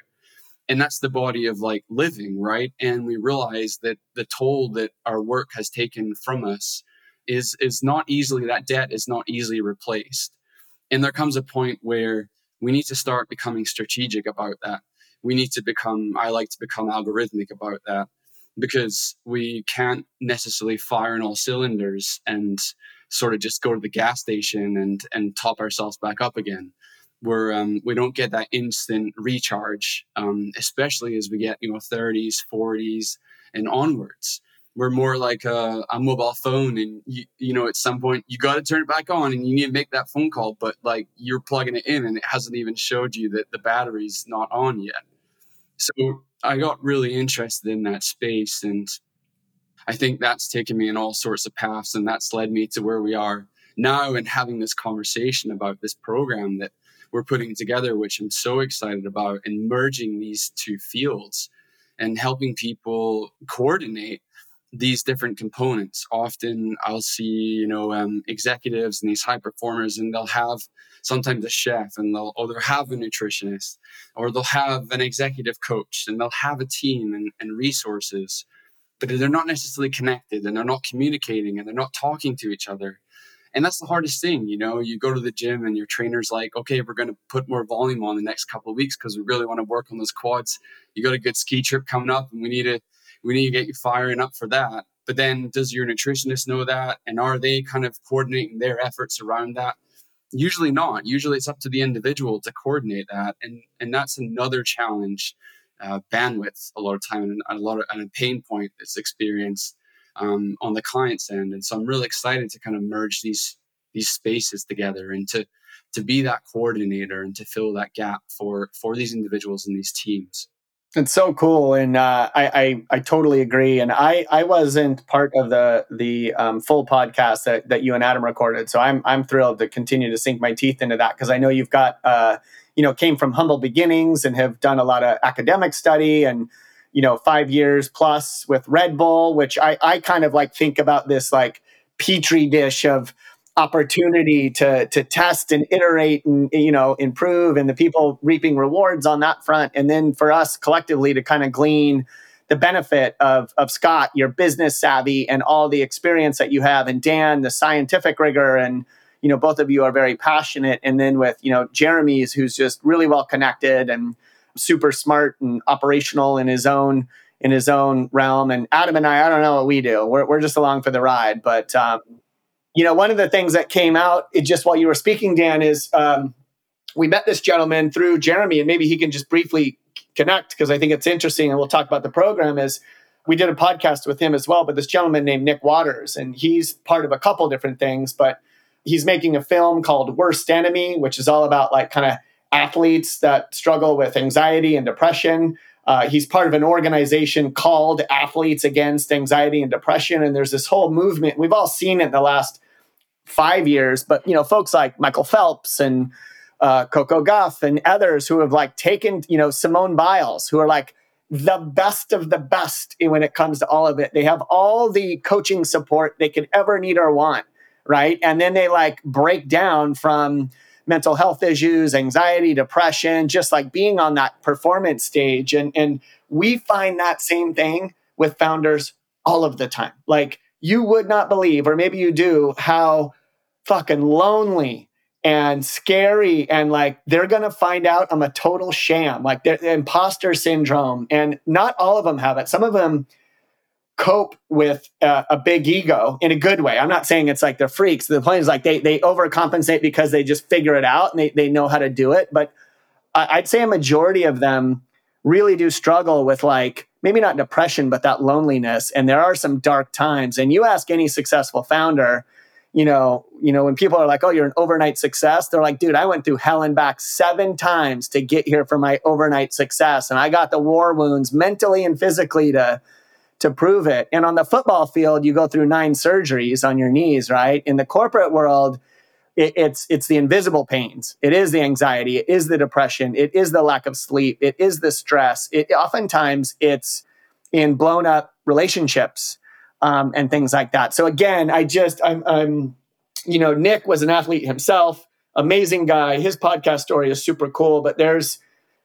E: And that's the body of like living right? And we realize that the toll that our work has taken from us is is not easily that debt is not easily replaced. And there comes a point where we need to start becoming strategic about that. We need to become i like to become algorithmic about that because we can't necessarily fire on all cylinders and sort of just go to the gas station and and top ourselves back up again we're um, we don't get that instant recharge, um, especially as we get you know 30s, 40s, and onwards. We're more like a, a mobile phone, and you, you know at some point you got to turn it back on, and you need to make that phone call. But like you're plugging it in, and it hasn't even showed you that the battery's not on yet. So I got really interested in that space, and I think that's taken me in all sorts of paths, and that's led me to where we are now, and having this conversation about this program that we're putting together, which I'm so excited about, and merging these two fields and helping people coordinate these different components. Often I'll see, you know, um, executives and these high performers, and they'll have sometimes a chef, and they'll or they'll have a nutritionist, or they'll have an executive coach, and they'll have a team and, and resources, but they're not necessarily connected, and they're not communicating, and they're not talking to each other. And that's the hardest thing you know? You go to the gym and your trainer's like okay we're going to put more volume on the next couple of weeks because we really want to work on those quads. You got a good ski trip coming up and we need to we need to get you firing up for that. But then does your nutritionist know that? And are they kind of coordinating their efforts around that? Usually not. Usually it's up to the individual to coordinate that. And and that's another challenge uh, bandwidth a lot of time and a lot of and a pain point that's experienced um, on the client's end. And so I'm really excited to kind of merge these these spaces together and to to be that coordinator and to fill that gap for for these individuals and these teams.
A: It's so cool, and uh, I, I, I totally agree. And I I wasn't part of the the um, full podcast that, that you and Adam recorded, so I'm I'm thrilled to continue to sink my teeth into that because I know you've got uh, you know came from humble beginnings and have done a lot of academic study and you know five years plus with Red Bull, which I I kind of like think about this like petri dish of opportunity to to test and iterate and you know improve and the people reaping rewards on that front. And then for us collectively to kind of glean the benefit of of Scott your business savvy and all the experience that you have and Dan the scientific rigor and you know both of you are very passionate. And then with you know Jeremy's who's just really well connected and super smart and operational in his own in his own realm. And Adam and I I don't know what we do. We're we're just along for the ride. But um, you know, one of the things that came out just while you were speaking, Dan, is um, we met this gentleman through Jeremy, and maybe he can just briefly connect because I think it's interesting, and we'll talk about the program. Is we did a podcast with him as well, but this gentleman named Nick Waters, and he's part of a couple different things, but he's making a film called Worst Enemy, which is all about like kind of athletes that struggle with anxiety and depression. Uh, he's part of an organization called Athletes Against Anxiety and Depression, and there's this whole movement. We've all seen it in the last five years, but you know, folks like Michael Phelps and uh, Coco Gauff and others who have like taken, you know, Simone Biles, who are like the best of the best when it comes to all of it. They have all the coaching support they could ever need or want, right? And then they like break down from mental health issues, anxiety, depression, just like being on that performance stage. And and we find that same thing with founders all of the time. Like you would not believe, or maybe you do, how fucking lonely and scary and like they're gonna find out I'm a total sham, like the imposter syndrome. And not all of them have it. Some of them cope with a, a, big ego in a good way. I'm not saying it's like they're freaks. The point is like they they overcompensate because they just figure it out and they, they know how to do it. But I, I'd say a majority of them really do struggle with like maybe not depression, but that loneliness. And there are some dark times. And you ask any successful founder, you know, you know, when people are like, "Oh, you're an overnight success," they're like, "Dude, I went through hell and back seven times to get here for my overnight success, and I got the war wounds mentally and physically to to prove it." And on the football field, you go through nine surgeries on your knees, right? In the corporate world, it, it's it's the invisible pains. It is the anxiety. It is the depression. It is the lack of sleep. It is the stress. It oftentimes it's in blown up relationships um, and things like that. So again, I just I'm, I'm you know Nick was an athlete himself, amazing guy. His podcast story is super cool. But there's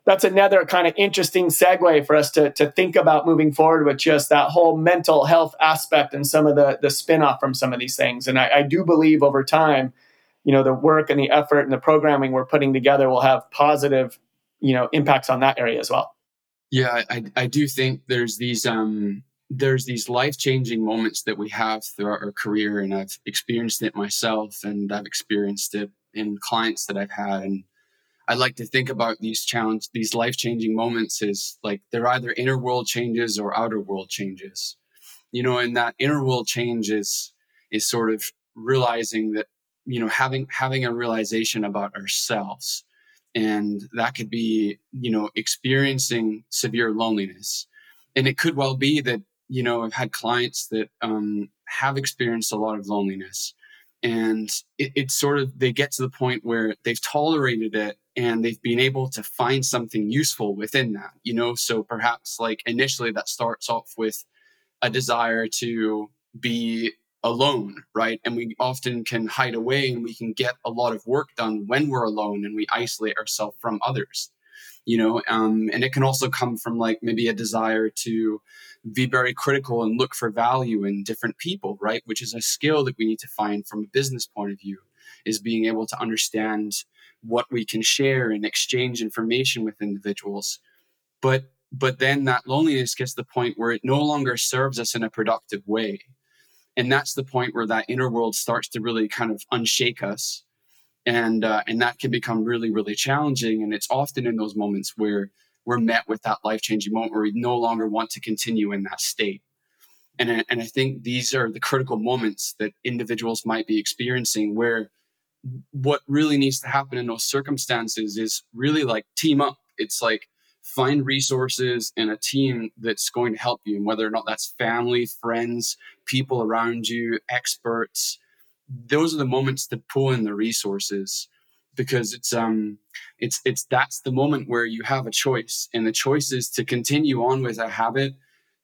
A: that's another kind of interesting segue for us to, to think about moving forward with just that whole mental health aspect and some of the the spin-off from some of these things. And I, I do believe over time you know the work and the effort and the programming we're putting together will have positive you know impacts on that area as well.
E: Yeah i, I do think there's these um there's these life-changing moments that we have throughout our career and i've experienced it myself and i've experienced it in clients that i've had and i like to think about these challenge these life-changing moments is like they're either inner world changes or outer world changes. You know and that inner world change is is sort of realizing that you know having having a realization about ourselves. And that could be you know experiencing severe loneliness. And it could well be that you know i've had clients that um, have experienced a lot of loneliness. And it, it's sort of they get to the point where they've tolerated it and they've been able to find something useful within that you know? So perhaps like initially that starts off with a desire to be alone, right? And we often can hide away and we can get a lot of work done when we're alone and we isolate ourselves from others, you know? Um, and it can also come from like maybe a desire to be very critical and look for value in different people, right? Which is a skill that we need to find from a business point of view, is being able to understand what we can share and exchange information with individuals. But but then that loneliness gets to the point where it no longer serves us in a productive way and that's the point where that inner world starts to really kind of unshake us. And uh, and that can become really really challenging. And it's often in those moments where we're met with that life-changing moment where we no longer want to continue in that state. And, and i think these are the critical moments that individuals might be experiencing where what really needs to happen in those circumstances is really like team up. It's like find resources and a team that's going to help you and whether or not that's family friends people around you experts. Those are the moments to pull in the resources because it's um it's it's that's the moment where you have a choice and the choice is to continue on with a habit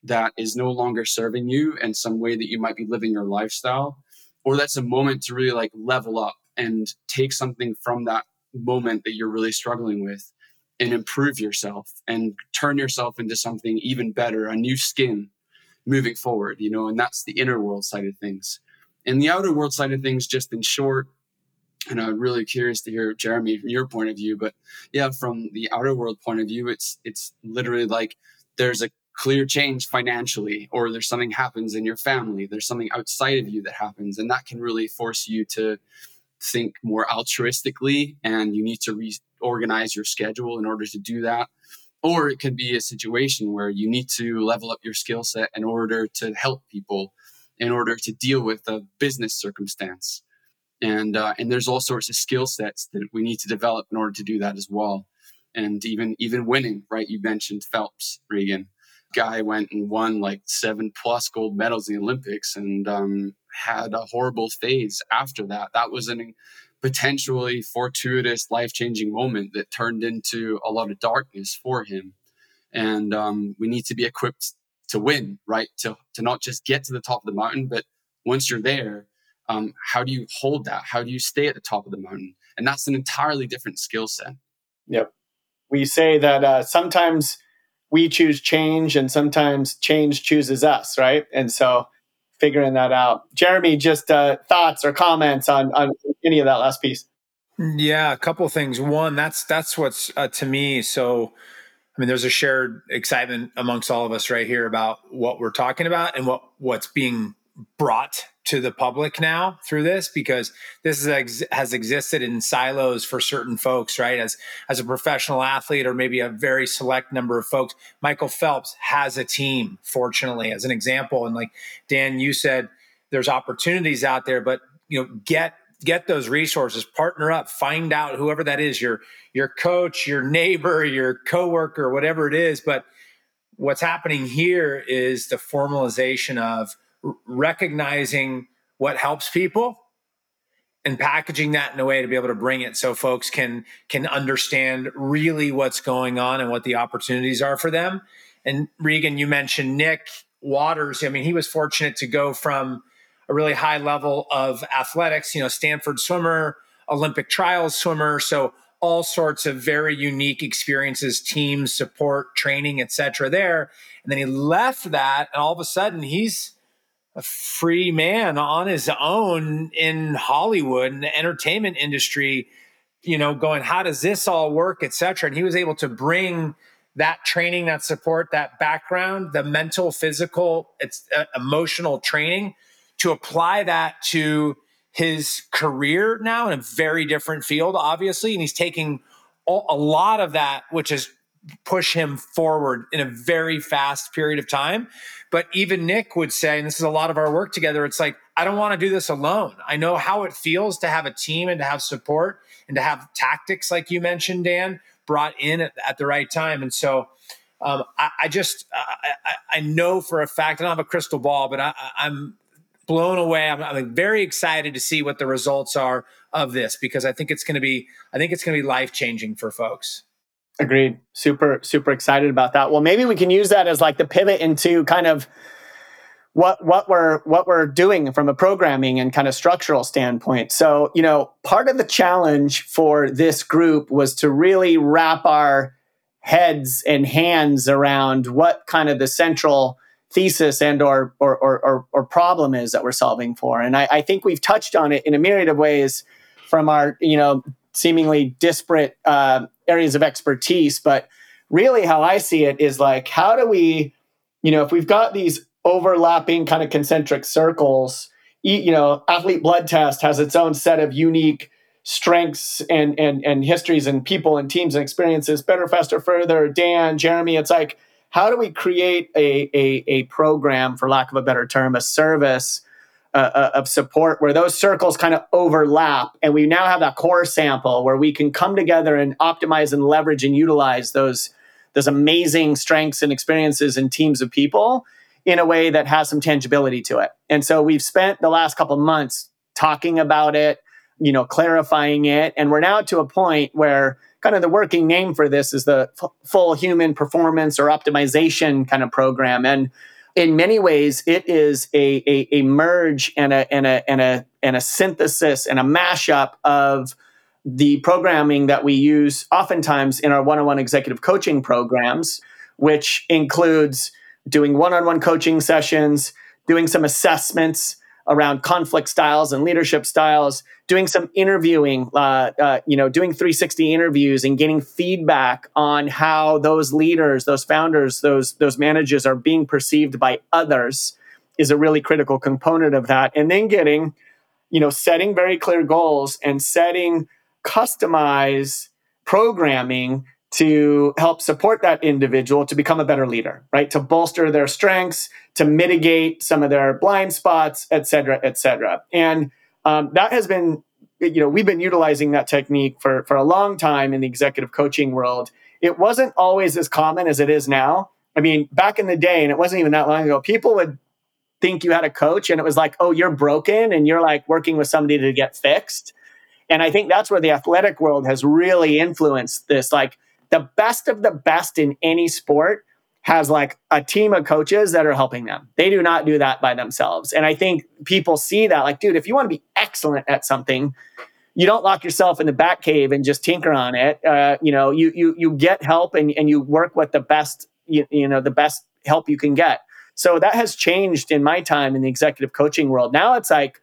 E: that is no longer serving you and some way that you might be living your lifestyle or that's a moment to really like level up and take something from that moment that you're really struggling with and improve yourself and turn yourself into something even better, a new skin moving forward, you know, and that's the inner world side of things. And the outer world side of things, just in short, and I'm really curious to hear Jeremy from your point of view, but yeah, from the outer world point of view, it's it's literally like there's a clear change financially, or there's something happens in your family, there's something outside of you that happens, and that can really force you to think more altruistically and you need to reorganize your schedule in order to do that. Or it could be a situation where you need to level up your skill set in order to help people, in order to deal with a business circumstance. And, uh, and there's all sorts of skill sets that we need to develop in order to do that as well. And even even winning, right? You mentioned Phelps, Regan. Guy went and won like seven plus gold medals in the Olympics, and um, had a horrible phase after that. That was an potentially fortuitous, life changing moment that turned into a lot of darkness for him. And um, we need to be equipped to win, right? To, to not just get to the top of the mountain, but once you're there, um, how do you hold that? How do you stay at the top of the mountain? And that's an entirely different skill set.
A: Yep. We say that uh, sometimes we choose change and sometimes change chooses us, right? And so figuring that out. Jeremy, just uh, thoughts or comments on on any of that last piece?
C: Yeah, a couple things. One, that's that's what's uh, to me. So, I mean, there's a shared excitement amongst all of us right here about what we're talking about and what what's being brought to the public now through this because this is, has existed in silos for certain folks right? As as a professional athlete or maybe a very select number of folks michael phelps has a team fortunately as an example. And like dan you said there's opportunities out there but you know get get those resources partner up find out whoever that is your your coach your neighbor your coworker whatever it is. But what's happening here is the formalization of recognizing what helps people and packaging that in a way to be able to bring it so folks can can understand really what's going on and what the opportunities are for them. And regan you mentioned nick waters. I mean he was fortunate to go from a really high level of athletics you know stanford swimmer olympic trials swimmer so all sorts of very unique experiences teams support training etc there. And then he left that and all of a sudden he's a free man on his own in Hollywood and the entertainment industry, you know, going, how does this all work, et cetera. And he was able to bring that training, that support, that background, the mental, physical, it's uh, emotional training to apply that to his career now in a very different field, obviously. And he's taking a lot of that, which is push him forward in a very fast period of time. But even Nick would say, and this is a lot of our work together, it's like, I don't want to do this alone. I know how it feels to have a team and to have support and to have tactics, like you mentioned, Dan, brought in at, at the right time. And so um, I, I, just, I, I, know for a fact, I don't have a crystal ball, but I, am blown away. I'm, I'm very excited to see what the results are of this because I think it's going to be, I think it's going to be life changing for folks.
A: Agreed. Super, super excited about that. Well, maybe we can use that as like the pivot into kind of what what we're what we're doing from a programming and kind of structural standpoint. So, you know, part of the challenge for this group was to really wrap our heads and hands around what kind of the central thesis and or or or, or problem is that we're solving for. And I, I think we've touched on it in a myriad of ways from our, you know, seemingly disparate uh, areas of expertise. But really, how I see it is like, how do we, you know, if we've got these overlapping kind of concentric circles, you know, athlete blood test has its own set of unique strengths and and and histories and people and teams and experiences. Better, faster, further. Dan, Jeremy, it's like, how do we create a a, a program, for lack of a better term, a service uh, uh, of support where those circles kind of overlap and we now have that core sample where we can come together and optimize and leverage and utilize those those amazing strengths and experiences and teams of people in a way that has some tangibility to it. And so we've spent the last couple months talking about it, you know, clarifying it, and we're now to a point where kind of the working name for this is the f- full human performance or optimization kind of program and in many ways, it is a, a, a merge and a, and, a, and, a, and a synthesis and a mashup of the programming that we use oftentimes in our one on one executive coaching programs, which includes doing one on one coaching sessions, doing some assessments around conflict styles and leadership styles, doing some interviewing, uh, uh, you know, doing 360 interviews and getting feedback on how those leaders, those founders, those those managers are being perceived by others is a really critical component of that. And then getting, you know, setting very clear goals and setting customized programming to help support that individual to become a better leader, right? To bolster their strengths, to mitigate some of their blind spots, et cetera, et cetera. And um, that has been, you know, we've been utilizing that technique for, for a long time in the executive coaching world. It wasn't always as common as it is now. I mean, back in the day, and it wasn't even that long ago, people would think you had a coach and it was like, oh, you're broken and you're like working with somebody to get fixed. And I think that's where the athletic world has really influenced this. Like, the best of the best in any sport has like a team of coaches that are helping them. They do not do that by themselves. And I think people see that like, dude, if you want to be excellent at something, you don't lock yourself in the back cave and just tinker on it. Uh, you know, you you you get help and, and you work with the best, you, you know, the best help you can get. So that has changed in my time in the executive coaching world. Now it's like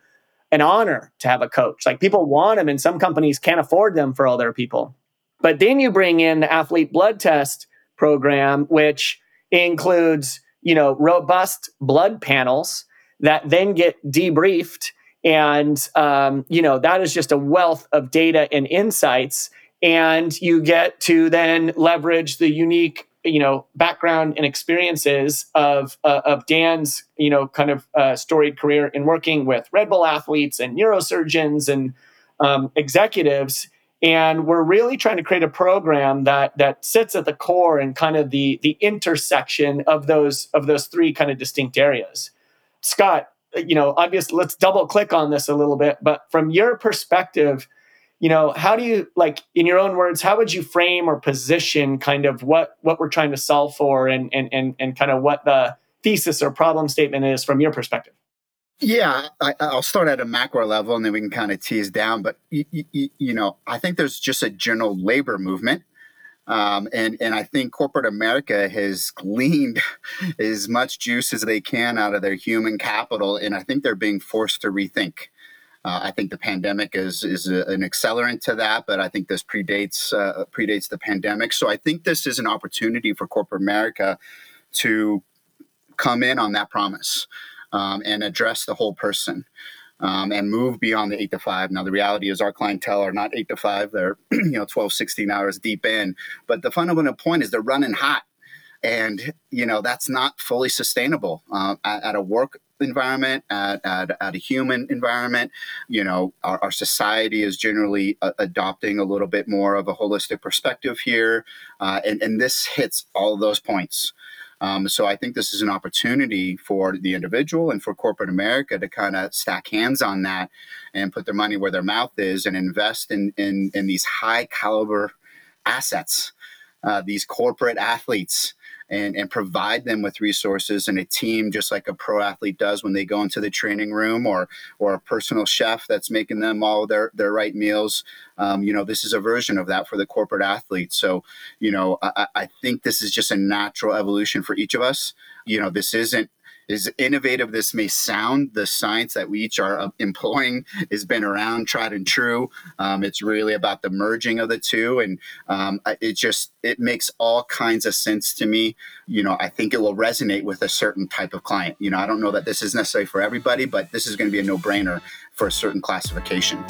A: an honor to have a coach. Like people want them and some companies can't afford them for all their people. But then you bring in the athlete blood test program, which includes, you know, robust blood panels that then get debriefed. And, um, you know, that is just a wealth of data and insights. And you get to then leverage the unique, you know, background and experiences of, uh, of Dan's, you know, kind of uh, storied career in working with Red Bull athletes and neurosurgeons and um, executives and we're really trying to create a program that that sits at the core and kind of the the intersection of those of those three kind of distinct areas. Scott you know obviously let's double click on this a little bit but from your perspective you know how do you like in your own words how would you frame or position kind of what what we're trying to solve for and and and, and kind of what the thesis or problem statement is from your perspective
D: yeah, I, will start at a macro level and then we can kind of tease down. But, you, you, you know, I think there's just a general labor movement. Um, and, and I think corporate America has gleaned *laughs* as much juice as they can out of their human capital. And I think they're being forced to rethink. Uh, I think the pandemic is is a, an accelerant to that, but I think this predates uh, predates the pandemic. So I think this is an opportunity for corporate America to come in on that promise um, and address the whole person. Um, and move beyond the eight to five. Now, the reality is our clientele are not eight to five. They're, *clears throat* you know, 12, 16 hours deep in. But the fundamental point is they're running hot. And, you know, that's not fully sustainable uh, at, at, a work environment, at, at, at, a human environment. You know, our, our society is generally uh, adopting a little bit more of a holistic perspective here. Uh, and, and this hits all those points. Um, so I think this is an opportunity for the individual and for corporate America to kind of stack hands on that and put their money where their mouth is and invest in in, in these high caliber assets, uh, these corporate athletes and, and provide them with resources and a team just like a pro athlete does when they go into the training room or or a personal chef that's making them all their their right meals. Um, you know this is a version of that for the corporate athlete so you know I, I think this is just a natural evolution for each of us. You know this isn't as innovative this may sound, the science that we each are uh, employing has been around, tried and true. Um, it's really about the merging of the two, and um, it just it makes all kinds of sense to me. You know, I think it will resonate with a certain type of client. You know, I don't know that this is necessary for everybody, but this is going to be a no-brainer for a certain classification.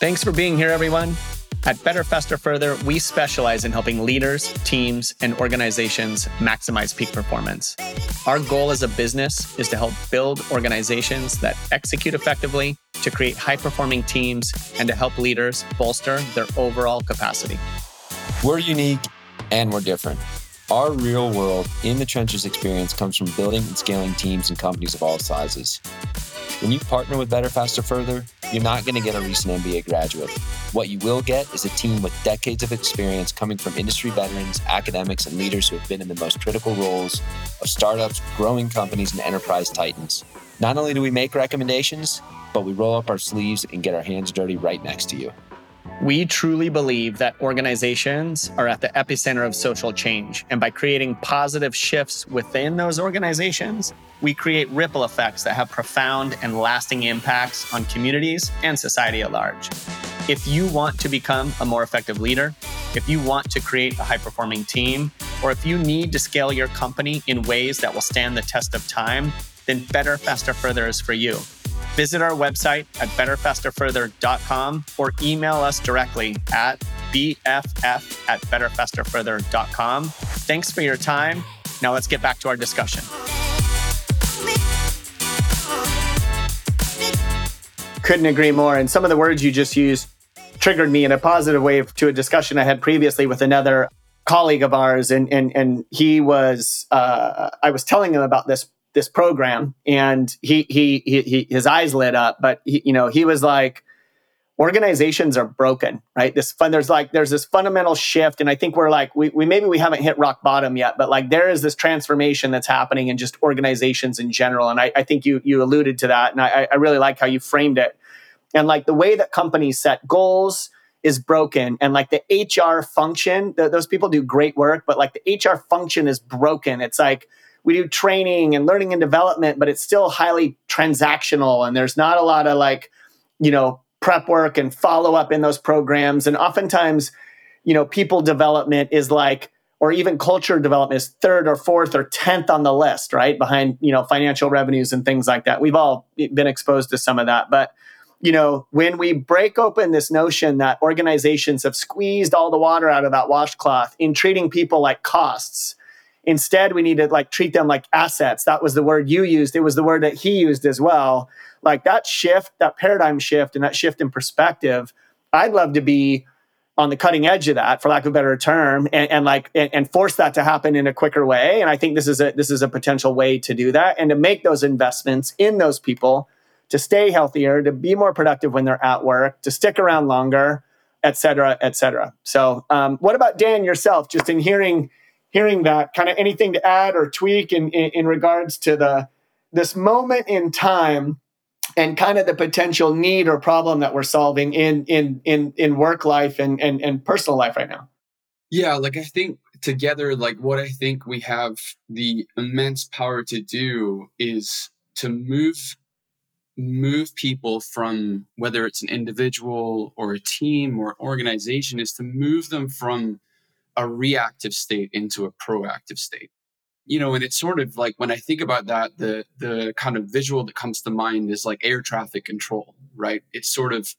A: Thanks for being here, everyone. At Better, Faster, Further, we specialize in helping leaders, teams, and organizations maximize peak performance. Our goal as a business is to help build organizations that execute effectively, to create high performing teams, and to help leaders bolster their overall capacity.
B: We're unique and we're different. Our real world in the trenches experience comes from building and scaling teams and companies of all sizes. When you partner with Better Faster Further, you're not going to get a recent MBA graduate. What you will get is a team with decades of experience coming from industry veterans, academics, and leaders who have been in the most critical roles of startups, growing companies, and enterprise titans. Not only do we make recommendations, but we roll up our sleeves and get our hands dirty right next to you.
A: We truly believe that organizations are at the epicenter of social change. And by creating positive shifts within those organizations, we create ripple effects that have profound and lasting impacts on communities and society at large. If you want to become a more effective leader, if you want to create a high performing team, or if you need to scale your company in ways that will stand the test of time, then Better, Faster, Further is for you. Visit our website at betterfasterfurther.com or email us directly at bff at betterfasterfurther.com. Thanks for your time. Now let's get back to our discussion. Couldn't agree more. And some of the words you just used triggered me in a positive way to a discussion I had previously with another colleague of ours. And, and, and he was, uh, I was telling him about this this program and he, he, he, he his eyes lit up, but he, you know, he was like, organizations are broken, right? This fun, there's like, there's this fundamental shift. And I think we're like, we, we maybe we haven't hit rock bottom yet, but like there is this transformation that's happening in just organizations in general. And I, I think you, you alluded to that. And I, I really like how you framed it. And like the way that companies set goals, is broken and like the HR function, th- those people do great work, but like the HR function is broken. It's like we do training and learning and development, but it's still highly transactional and there's not a lot of like, you know, prep work and follow up in those programs. And oftentimes, you know, people development is like, or even culture development is third or fourth or 10th on the list, right? Behind, you know, financial revenues and things like that. We've all been exposed to some of that. But, you know, when we break open this notion that organizations have squeezed all the water out of that washcloth in treating people like costs, Instead, we need to like treat them like assets. That was the word you used. It was the word that he used as well. Like that shift, that paradigm shift, and that shift in perspective. I'd love to be on the cutting edge of that, for lack of a better term, and, and like and, and, force that to happen in a quicker way. And I think this is a this is a potential way to do that and to make those investments in those people to stay healthier, to be more productive when they're at work, to stick around longer, et cetera, et cetera. So, um, what about Dan yourself? Just in hearing hearing that, kind of anything to add or tweak in, in, in regards to the this moment in time and kind of the potential need or problem that we're solving in in in in work life and and, and personal life right now?
E: Yeah like i think together like what i think we have the immense power to do is to move move people from whether it's an individual or a team or an organization is to move them from a reactive state into a proactive state. You know and it's sort of like when i think about that the the kind of visual that comes to mind is like air traffic control right? It's sort of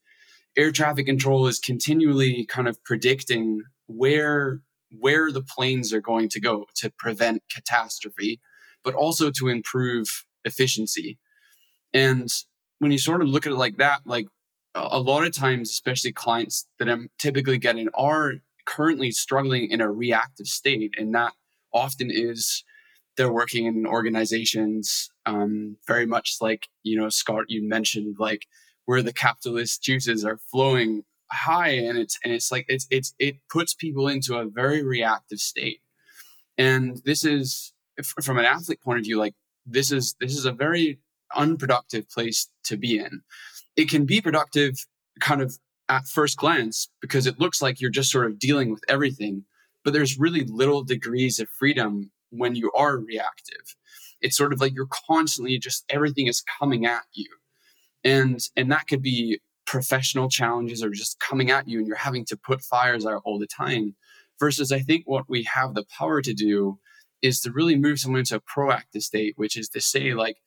E: air traffic control is continually kind of predicting where where the planes are going to go to prevent catastrophe but also to improve efficiency. And when you sort of look at it like that like a lot of times especially clients that i'm typically getting are currently struggling in a reactive state, and that often is they're working in organizations um, very much like you know Scott you mentioned like where the capitalist juices are flowing high and it's and it's like it's it's it puts people into a very reactive state. And this is from an athlete point of view like this is this is a very unproductive place to be in. It can be productive kind of at first glance because it looks like you're just sort of dealing with everything. But there's really little degrees of freedom when you are reactive. It's sort of like you're constantly just everything is coming at you. And and that could be professional challenges or just coming at you and you're having to put fires out all the time. Versus I think what we have the power to do is to really move someone into a proactive state, which is to say, like,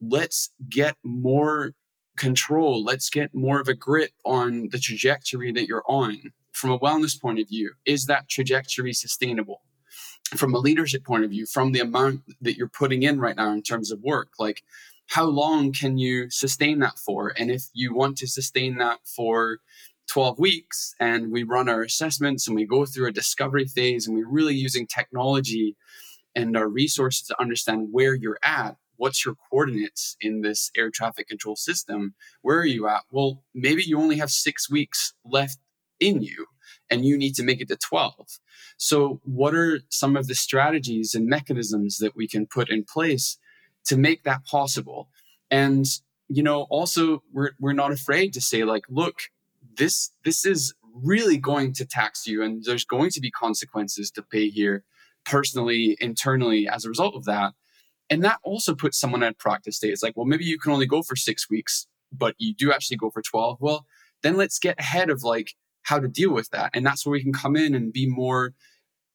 E: let's get more control. Let's get more of a grip on the trajectory that you're on from a wellness point of view. Is that trajectory sustainable? From a leadership point of view, from the amount that you're putting in right now in terms of work, like how long can you sustain that for? And if you want to sustain that for 12 weeks and we run our assessments and we go through a discovery phase and we're really using technology and our resources to understand where you're at what's your coordinates in this air traffic control system? Where are you at? Well maybe you only have six weeks left in you and you need to make it to 12 so what are some of the strategies and mechanisms that we can put in place to make that possible? And you know also we're, we're not afraid to say like look this this is really going to tax you and there's going to be consequences to pay here personally internally as a result of that and that also puts someone at practice state it's like well maybe you can only go for six weeks but you do actually go for 12 well then let's get ahead of like how to deal with that. And that's where we can come in and be more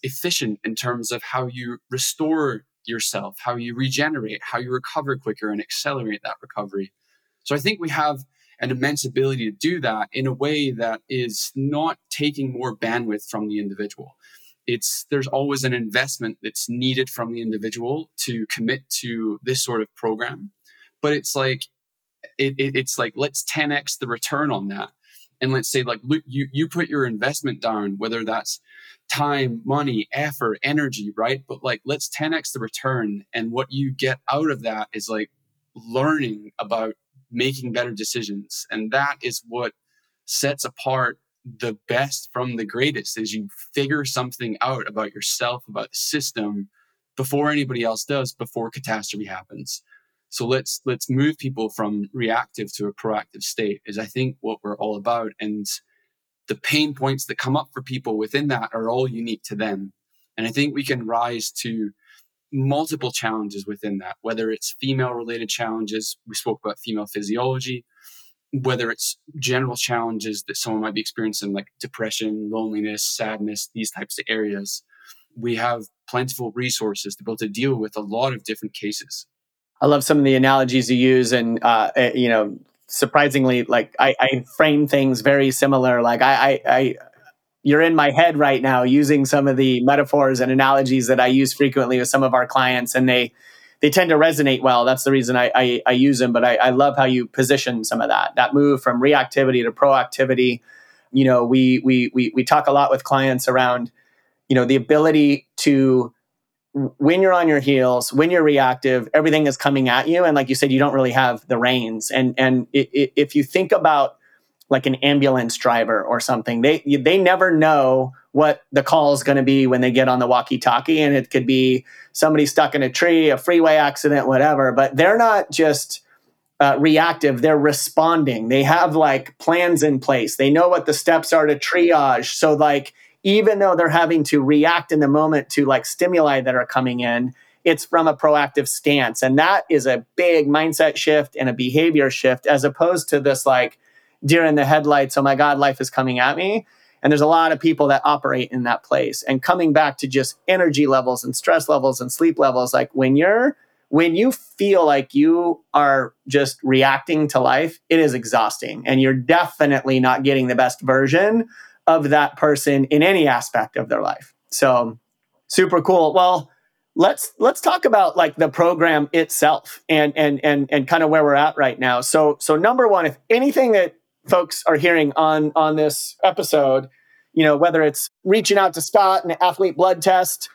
E: efficient in terms of how you restore yourself how you regenerate how you recover quicker and accelerate that recovery. So i think we have an immense ability to do that in a way that is not taking more bandwidth from the individual it's there's always an investment that's needed from the individual to commit to this sort of program. But it's like it, it, it's like let's 10x the return on that. And let's say like look you you put your investment down whether that's time money effort energy right? But like let's 10x the return. And what you get out of that is like learning about making better decisions. And that is what sets apart the best from the greatest is you figure something out about yourself, about the system before anybody else does, before catastrophe happens. So let's let's move people from reactive to a proactive state is I think what we're all about. And the pain points that come up for people within that are all unique to them. And I think we can rise to multiple challenges within that, whether it's female related challenges, we spoke about female physiology, whether it's general challenges that someone might be experiencing, like depression, loneliness, sadness, these types of areas. We have plentiful resources to be able to deal with a lot of different cases.
A: I love some of the analogies you use, and uh, eh, you know, surprisingly, like I, I frame things very similar. Like I, I, I you're in my head right now using some of the metaphors and analogies that I use frequently with some of our clients, and they they tend to resonate well. That's the reason I, I, I use them. But I, I, love how you position some of that that move from reactivity to proactivity. You know, we we we we talk a lot with clients around you know the ability to when you're on your heels when you're reactive everything is coming at you and like you said you don't really have the reins and and it, it, if you think about like an ambulance driver or something. They they never know what the call is going to be when they get on the walkie-talkie, and it could be somebody stuck in a tree, a freeway accident, whatever. But they're not just uh, reactive; they're responding. They have like plans in place. They know what the steps are to triage. So like even though they're having to react in the moment to like stimuli that are coming in, it's from a proactive stance. And that is a big mindset shift and a behavior shift as opposed to this like deer in the headlights. Oh my God, life is coming at me. And there's a lot of people that operate in that place. And coming back to just energy levels and stress levels and sleep levels, like when you're when you feel like you are just reacting to life, it is exhausting. And you're definitely not getting the best version of that person in any aspect of their life. So super cool. Well, let's let's talk about like the program itself and and and and kind of where we're at right now. So so number one, if anything that folks are hearing on on this episode, you know, whether it's reaching out to Scott and athlete blood test.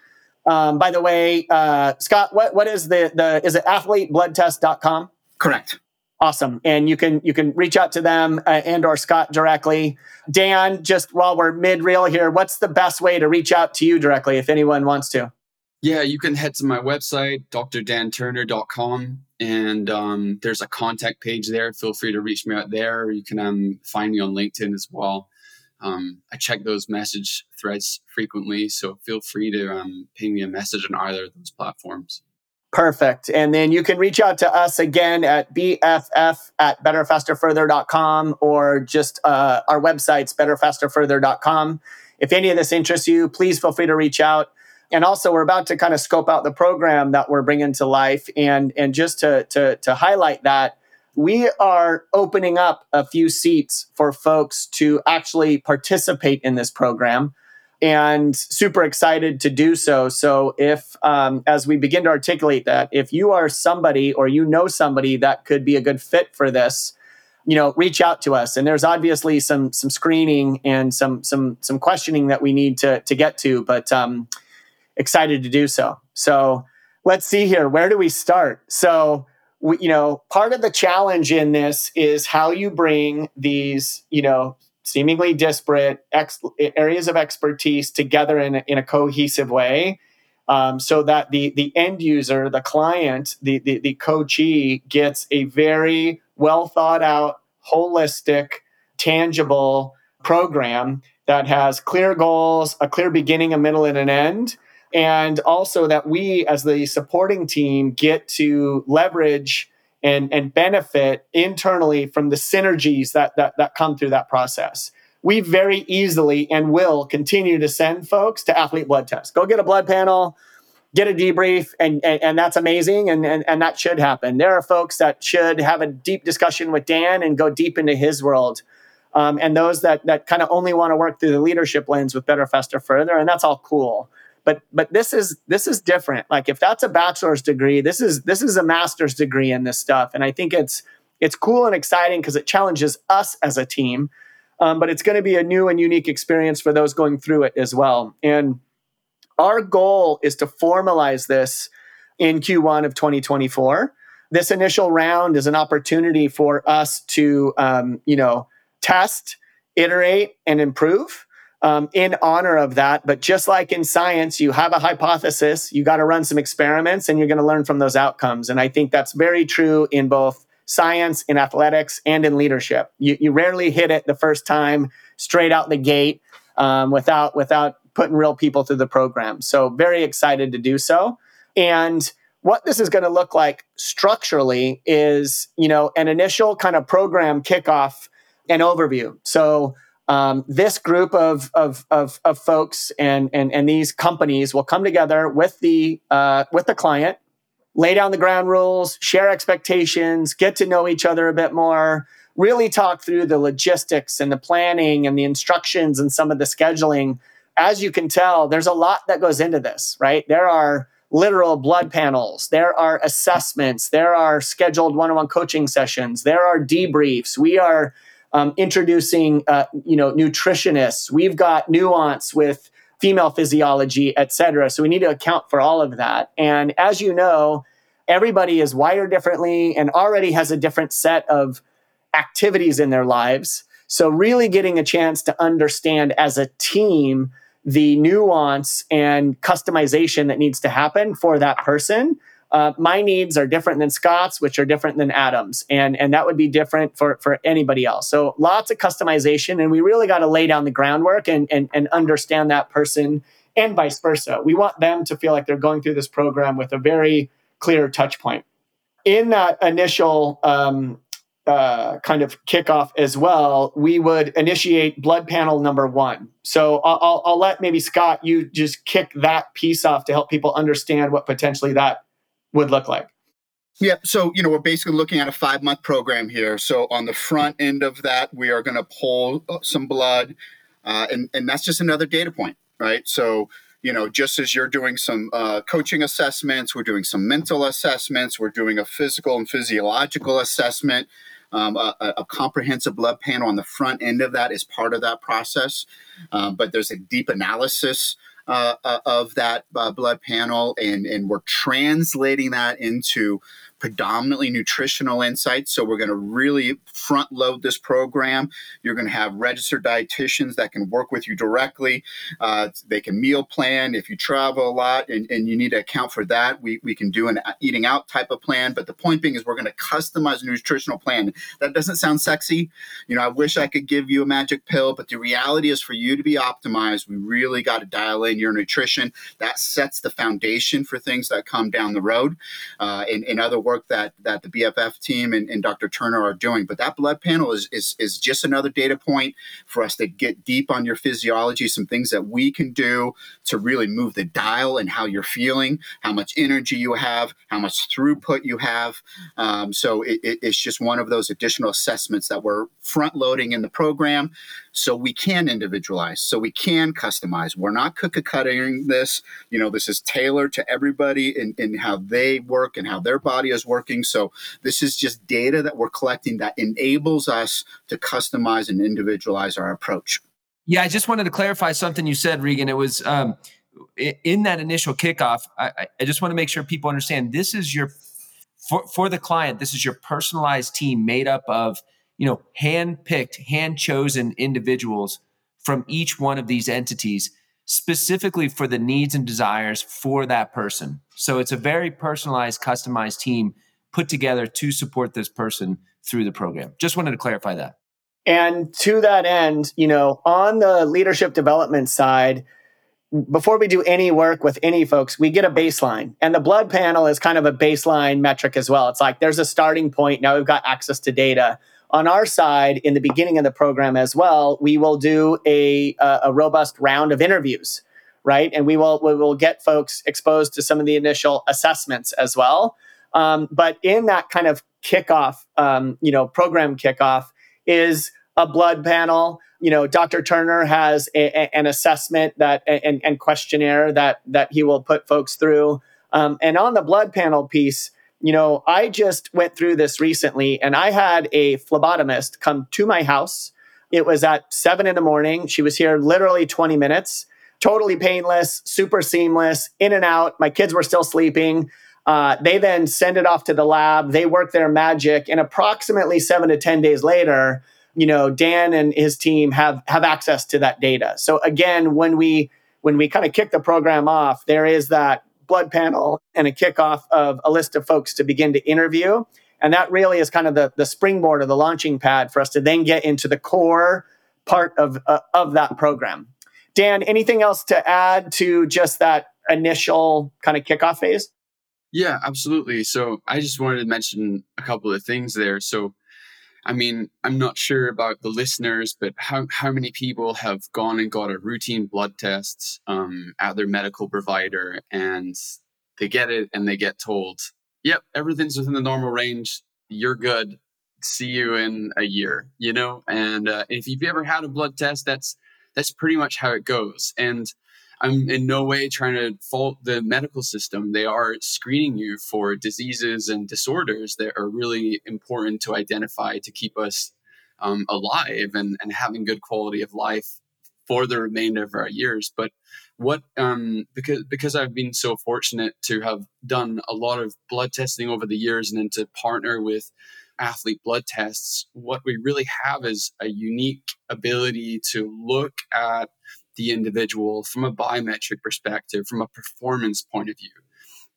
A: Um, by the way, uh, Scott, what, what is the, the, is it athletebloodtest.com?
D: Correct.
A: Awesome. And you can, you can reach out to them uh, and or Scott directly. Dan, just while we're mid reel here, what's the best way to reach out to you directly if anyone wants to?
E: Yeah, you can head to my website, drdanturner.com, and um, there's a contact page there. Feel free to reach me out there. You can um, find me on LinkedIn as well. Um, I check those message threads frequently, so feel free to um, ping me a message on either of those platforms.
A: Perfect. And then you can reach out to us again at bff at betterfasterfurther.com or just uh, our website's betterfasterfurther.com. If any of this interests you, please feel free to reach out and also we're about to kind of scope out the program that we're bringing to life. And and just to to, to highlight that we are opening up a few seats for folks to actually participate in this program and super excited to do so. So if um, as we begin to articulate that if you are somebody or you know somebody that could be a good fit for this you know, reach out to us. And there's obviously some some screening and some some some questioning that we need to to get to, but um, excited to do so. So let's see here. Where do we start? So we, you know, part of the challenge in this is how you bring these, you know, seemingly disparate ex- areas of expertise together in a, in a cohesive way. Um, so that the the end user, the client, the, the the coachee gets a very well thought out, holistic, tangible program that has clear goals, a clear beginning, a middle, and an end. And also that we, as the supporting team, get to leverage and, and benefit internally from the synergies that, that, that come through that process. We very easily and will continue to send folks to athlete blood tests. Go get a blood panel, get a debrief and, and, and, that's amazing and, and, and that should happen there are folks that should have a deep discussion with dan and go deep into his world um, and those that, that kind of only want to work through the leadership lens with better faster further and that's all cool but but this is this is different like if that's a bachelor's degree this is this is a master's degree in this stuff and i think it's it's cool and exciting because it challenges us as a team um, but it's going to be a new and unique experience for those going through it as well and our goal is to formalize this in Q1 of 2024. This initial round is an opportunity for us to, um, you know, test, iterate, and improve. Um, in honor of that. But just like in science, you have a hypothesis, you got to run some experiments, and you're going to learn from those outcomes. And I think that's very true in both science, in athletics, and in leadership. You, you rarely hit it the first time straight out the gate um, without without putting real people through the program. So very excited to do so. And what this is going to look like structurally is, you know, an initial kind of program kickoff and overview. So um, this group of, of, of, of, folks and, and, and these companies will come together with the, uh, with the client, lay down the ground rules, share expectations, get to know each other a bit more, really talk through the logistics and the planning and the instructions and some of the scheduling as you can tell, there's a lot that goes into this, right? There are literal blood panels, there are assessments, there are scheduled one on one coaching sessions, there are debriefs. We are um, introducing, uh, you know, nutritionists. We've got nuance with female physiology, et cetera. So we need to account for all of that. And as you know, everybody is wired differently and already has a different set of activities in their lives. So, really getting a chance to understand as a team the nuance and customization that needs to happen for that person. Uh, my needs are different than Scott's, which are different than Adam's, and and that would be different for for anybody else. So lots of customization, and we really got to lay down the groundwork and and and understand that person, and vice versa. We want them to feel like they're going through this program with a very clear touch point. In that initial um, uh, kind of kickoff as well, we would initiate blood panel number one. So I'll, I'll, let maybe Scott, you just kick that piece off to help people understand what potentially that would look like.
D: Yeah, so you know we're basically looking at a five month program here. So on the front end of that, we are going to pull uh, some blood, uh, and and that's just another data point, right? So you know, just as you're doing some uh, coaching assessments, we're doing some mental assessments, we're doing a physical and physiological assessment um, a, a, comprehensive blood panel on the front end of that is part of that process. Um, but there's a deep analysis uh, uh of that uh, blood panel, and, and we're translating that into predominantly nutritional insights. So we're going to really front load this program. You're going to have registered dietitians that can work with you directly. Uh, they can meal plan if you travel a lot and, and you need to account for that. We, we can do an eating out type of plan. But the point being is we're going to customize a nutritional plan. That doesn't sound sexy. You know, I wish I could give you a magic pill, but the reality is for you to be optimized, we really got to dial in your nutrition. That sets the foundation for things that come down the road. Uh, in, in other work that that the BFF team and, and Dr. Turner are doing. But that blood panel is, is is just another data point for us to get deep on your physiology, some things that we can do to really move the dial and how you're feeling, how much energy you have, how much throughput you have. Um, so it, it, it's just one of those additional assessments that we're front loading in the program so we can individualize, so we can customize. We're not cookie cutting this. You know, this is tailored to everybody and, and how they work and how their body is is working. So this is just data that we're collecting that enables us to customize and individualize our approach.
B: Yeah, I just wanted to clarify something you said, Regan. It was um, in that initial kickoff. I, I just want to make sure people understand this is your for, for the client. This is your personalized team made up of you know hand picked, hand chosen individuals from each one of these entities specifically for the needs and desires for that person. So it's a very personalized, customized team put together to support this person through the program. Just wanted to clarify that.
A: And to that end, you know, on the leadership development side, before we do any work with any folks, we get a baseline. And the blood panel is kind of a baseline metric as well. It's like there's a starting point. Now we've got access to data on our side in the beginning of the program as well we will do a, a robust round of interviews right? And we will we will get folks exposed to some of the initial assessments as well. Um, but in that kind of kickoff um, you know program kickoff is a blood panel. You know dr turner has a, a, an assessment that and, and questionnaire that that he will put folks through. Um, and on the blood panel piece you know, I just went through this recently and I had a phlebotomist come to my house. It was at seven in the morning. She was here literally 20 minutes, totally painless, super seamless, in and out. My kids were still sleeping. Uh, they then send it off to the lab. They work their magic, and approximately seven to 10 days later, you know, Dan and his team have have access to that data. So again, when we when we kind of kick the program off, there is that blood panel and a kickoff of a list of folks to begin to interview. And that really is kind of the, the springboard or the launching pad for us to then get into the core part of, uh, of that program. Dan, anything else to add to just that initial kind of kickoff phase?
E: Yeah, absolutely. So I just wanted to mention a couple of things there. So I mean, I'm not sure about the listeners, but how, how many people have gone and got a routine blood test um, at their medical provider and they get it and they get told, yep, everything's within the normal range. You're good. See you in a year, you know? And uh, if you've ever had a blood test, that's, that's pretty much how it goes. And I'm in no way trying to fault the medical system. They are screening you for diseases and disorders that are really important to identify to keep us um, alive and, and having good quality of life for the remainder of our years. But what um, because because I've been so fortunate to have done a lot of blood testing over the years and then to partner with athlete blood tests, what we really have is a unique ability to look at the individual from a biometric perspective, from a performance point of view,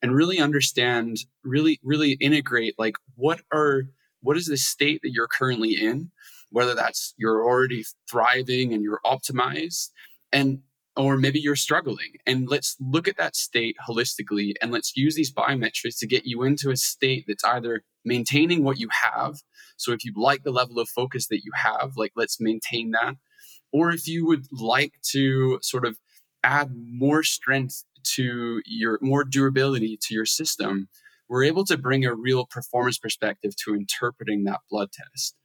E: and really understand, really, really integrate like what are what is the state that you're currently in, whether that's you're already thriving and you're optimized, and or maybe you're struggling. And let's look at that state holistically and let's use these biometrics to get you into a state that's either maintaining what you have. So if you like the level of focus that you have, like let's maintain that or if you would like to sort of add more strength to your more durability to your system, we're able to bring a real performance perspective to interpreting that blood test.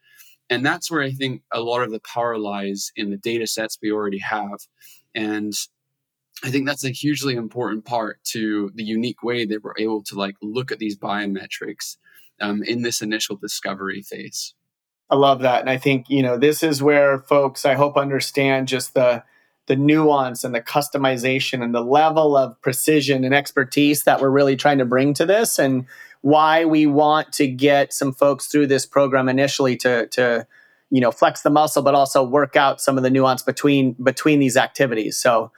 E: And that's where I think a lot of the power lies in the data sets we already have. And I think that's a hugely important part to the unique way that we're able to like look at these biometrics um, in this initial discovery phase.
A: I love that. And I think, you know, this is where folks I hope understand just the the nuance and the customization and the level of precision and expertise that we're really trying to bring to this and why we want to get some folks through this program initially to to you know flex the muscle but also work out some of the nuance between between these activities. So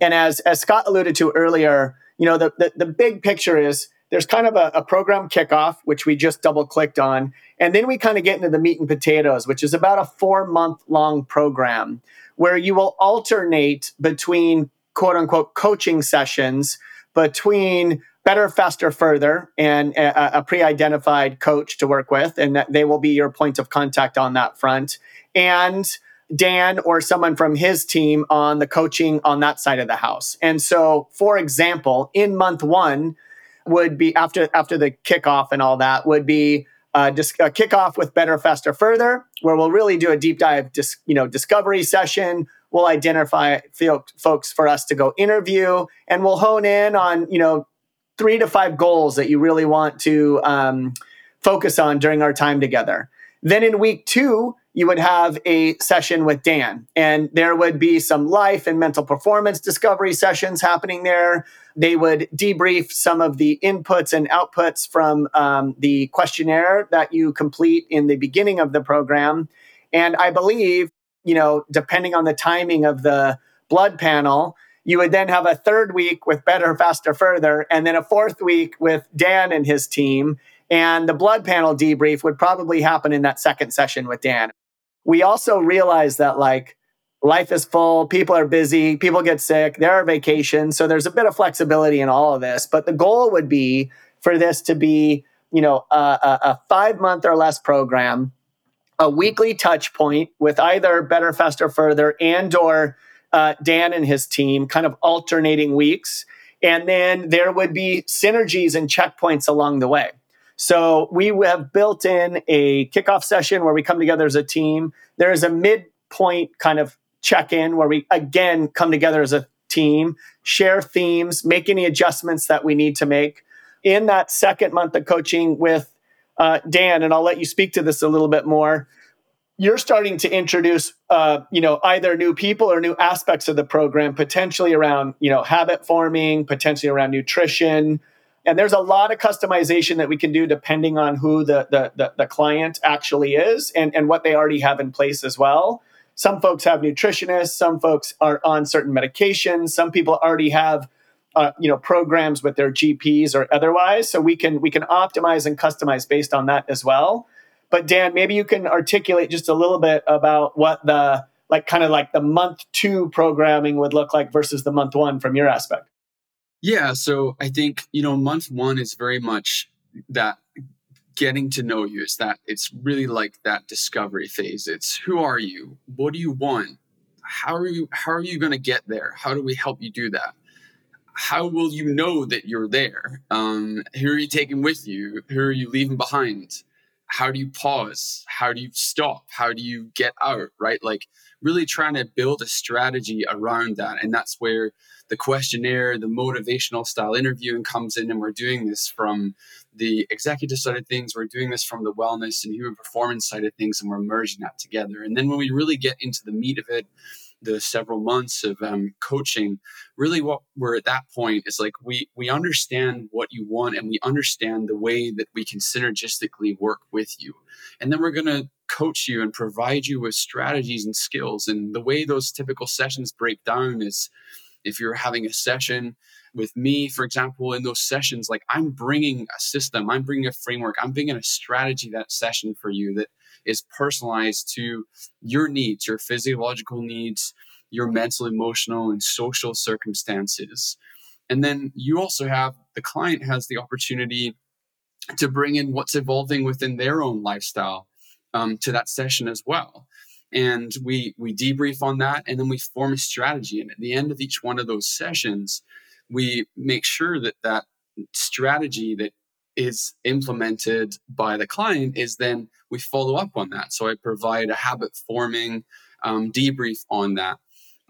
A: and as as Scott alluded to earlier, you know, the the, the big picture is there's kind of a, a program kickoff, which we just double clicked on. And then we kind of get into the meat and potatoes, which is about a four month long program where you will alternate between quote unquote coaching sessions between better, faster, further, and a, a pre identified coach to work with. And they will be your point of contact on that front. And Dan or someone from his team on the coaching on that side of the house. And so, for example, in month one, would be after after the kickoff and all that would be uh, dis- a kickoff with better, faster, further, where we'll really do a deep dive, dis- you know, discovery session. We'll identify folks for us to go interview, and we'll hone in on you know three to five goals that you really want to um, focus on during our time together. Then in week two, you would have a session with Dan, and there would be some life and mental performance discovery sessions happening there. They would debrief some of the inputs and outputs from um, the questionnaire that you complete in the beginning of the program. And I believe, you know, depending on the timing of the blood panel, you would then have a third week with Better, Faster, Further, and then a fourth week with Dan and his team. And the blood panel debrief would probably happen in that second session with Dan we also realize that like life is full, people are busy, people get sick, there are vacations. So there's a bit of flexibility in all of this. But the goal would be for this to be, you know, a, a, a five month or less program, a weekly touch point with either Better, Faster, Further and or uh, Dan and his team, kind of alternating weeks. And then there would be synergies and checkpoints along the way. So we have built in a kickoff session where we come together as a team. There is a midpoint kind of check in where we again come together as a team, share themes, make any adjustments that we need to make. In that second month of coaching with uh, Dan, and I'll let you speak to this a little bit more. You're starting to introduce, uh, you know, either new people or new aspects of the program, potentially around, you know, habit forming, potentially around nutrition, and there's a lot of customization that we can do depending on who the, the, the, the, client actually is and, and what they already have in place as well. Some folks have nutritionists, some folks are on certain medications, some people already have uh, you know programs with their GPs or otherwise. So we can we can optimize and customize based on that as well. But Dan, maybe you can articulate just a little bit about what the like kind of like the month two programming would look like versus the month one from your aspect.
E: Yeah. So I think, you know, month one is very much that getting to know you. It's that, it's really like that discovery phase. It's who are you? What do you want? How are you, how are you going to get there? How do we help you do that? How will you know that you're there? Um, who are you taking with you? Who are you leaving behind? How do you pause? How do you stop? How do you get out? Right? Like really trying to build a strategy around that. And that's where the questionnaire, the motivational style interviewing comes in, and we're doing this from the executive side of things, we're doing this from the wellness and human performance side of things, and we're merging that together. And then when we really get into the meat of it, the several months of um, coaching really what we're at that point is like we we understand what you want and we understand the way that we can synergistically work with you. And then we're going to coach you and provide you with strategies and skills. And the way those typical sessions break down is if you're having a session with me, for example, in those sessions, like I'm bringing a system, I'm bringing a framework, I'm bringing a strategy that session for you that is personalized to your needs, your physiological needs, your mental, emotional, and social circumstances. And then you also have the client has the opportunity to bring in what's evolving within their own lifestyle um, to that session as well and we we debrief on that and then we form a strategy and at the end of each one of those sessions we make sure that that strategy that is implemented by the client is then we follow up on that. So i provide a habit forming um, debrief on that.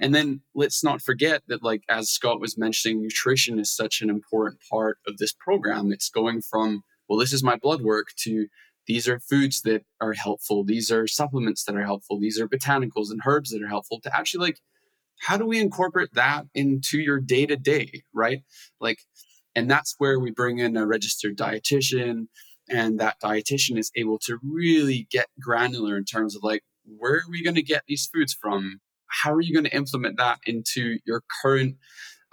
E: And then let's not forget that like as scott was mentioning nutrition is such an important part of this program. It's going from well this is my blood work to these are foods that are helpful. These are supplements that are helpful. These are botanicals and herbs that are helpful to actually like how do we incorporate that into your day to day right? Like and that's where we bring in a registered dietitian and that dietitian is able to really get granular in terms of like where are we going to get these foods from how are you going to implement that into your current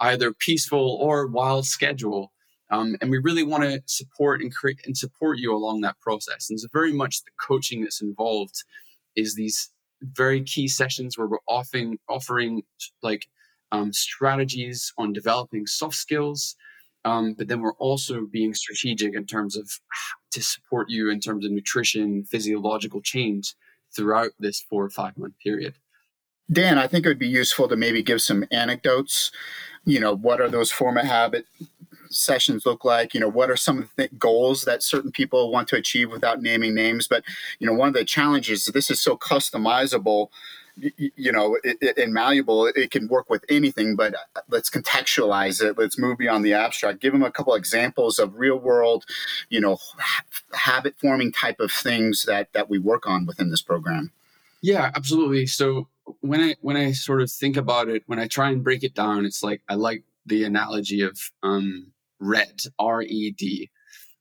E: either peaceful or wild schedule um, and we really want to support and create and support you along that process. And so very much the coaching that's involved is these very key sessions where we're offering offering like um, strategies on developing soft skills. Um, but then we're also being strategic in terms of to support you in terms of nutrition, physiological change throughout this four or five month period.
D: Dan, I think it would be useful to maybe give some anecdotes. You know, what are those former habit sessions look like? You know, what are some of the th- goals that certain people want to achieve without naming names? But, you know, one of the challenges, this is so customizable you know, it, and malleable. It can work with anything, but let's contextualize it. Let's move beyond the abstract. Give them a couple examples of real world, you know, habit forming type of things that that we work on within this program.
E: Yeah, absolutely. So when I when I sort of think about it, when I try and break it down, it's like I like the analogy of um, RED, R E D.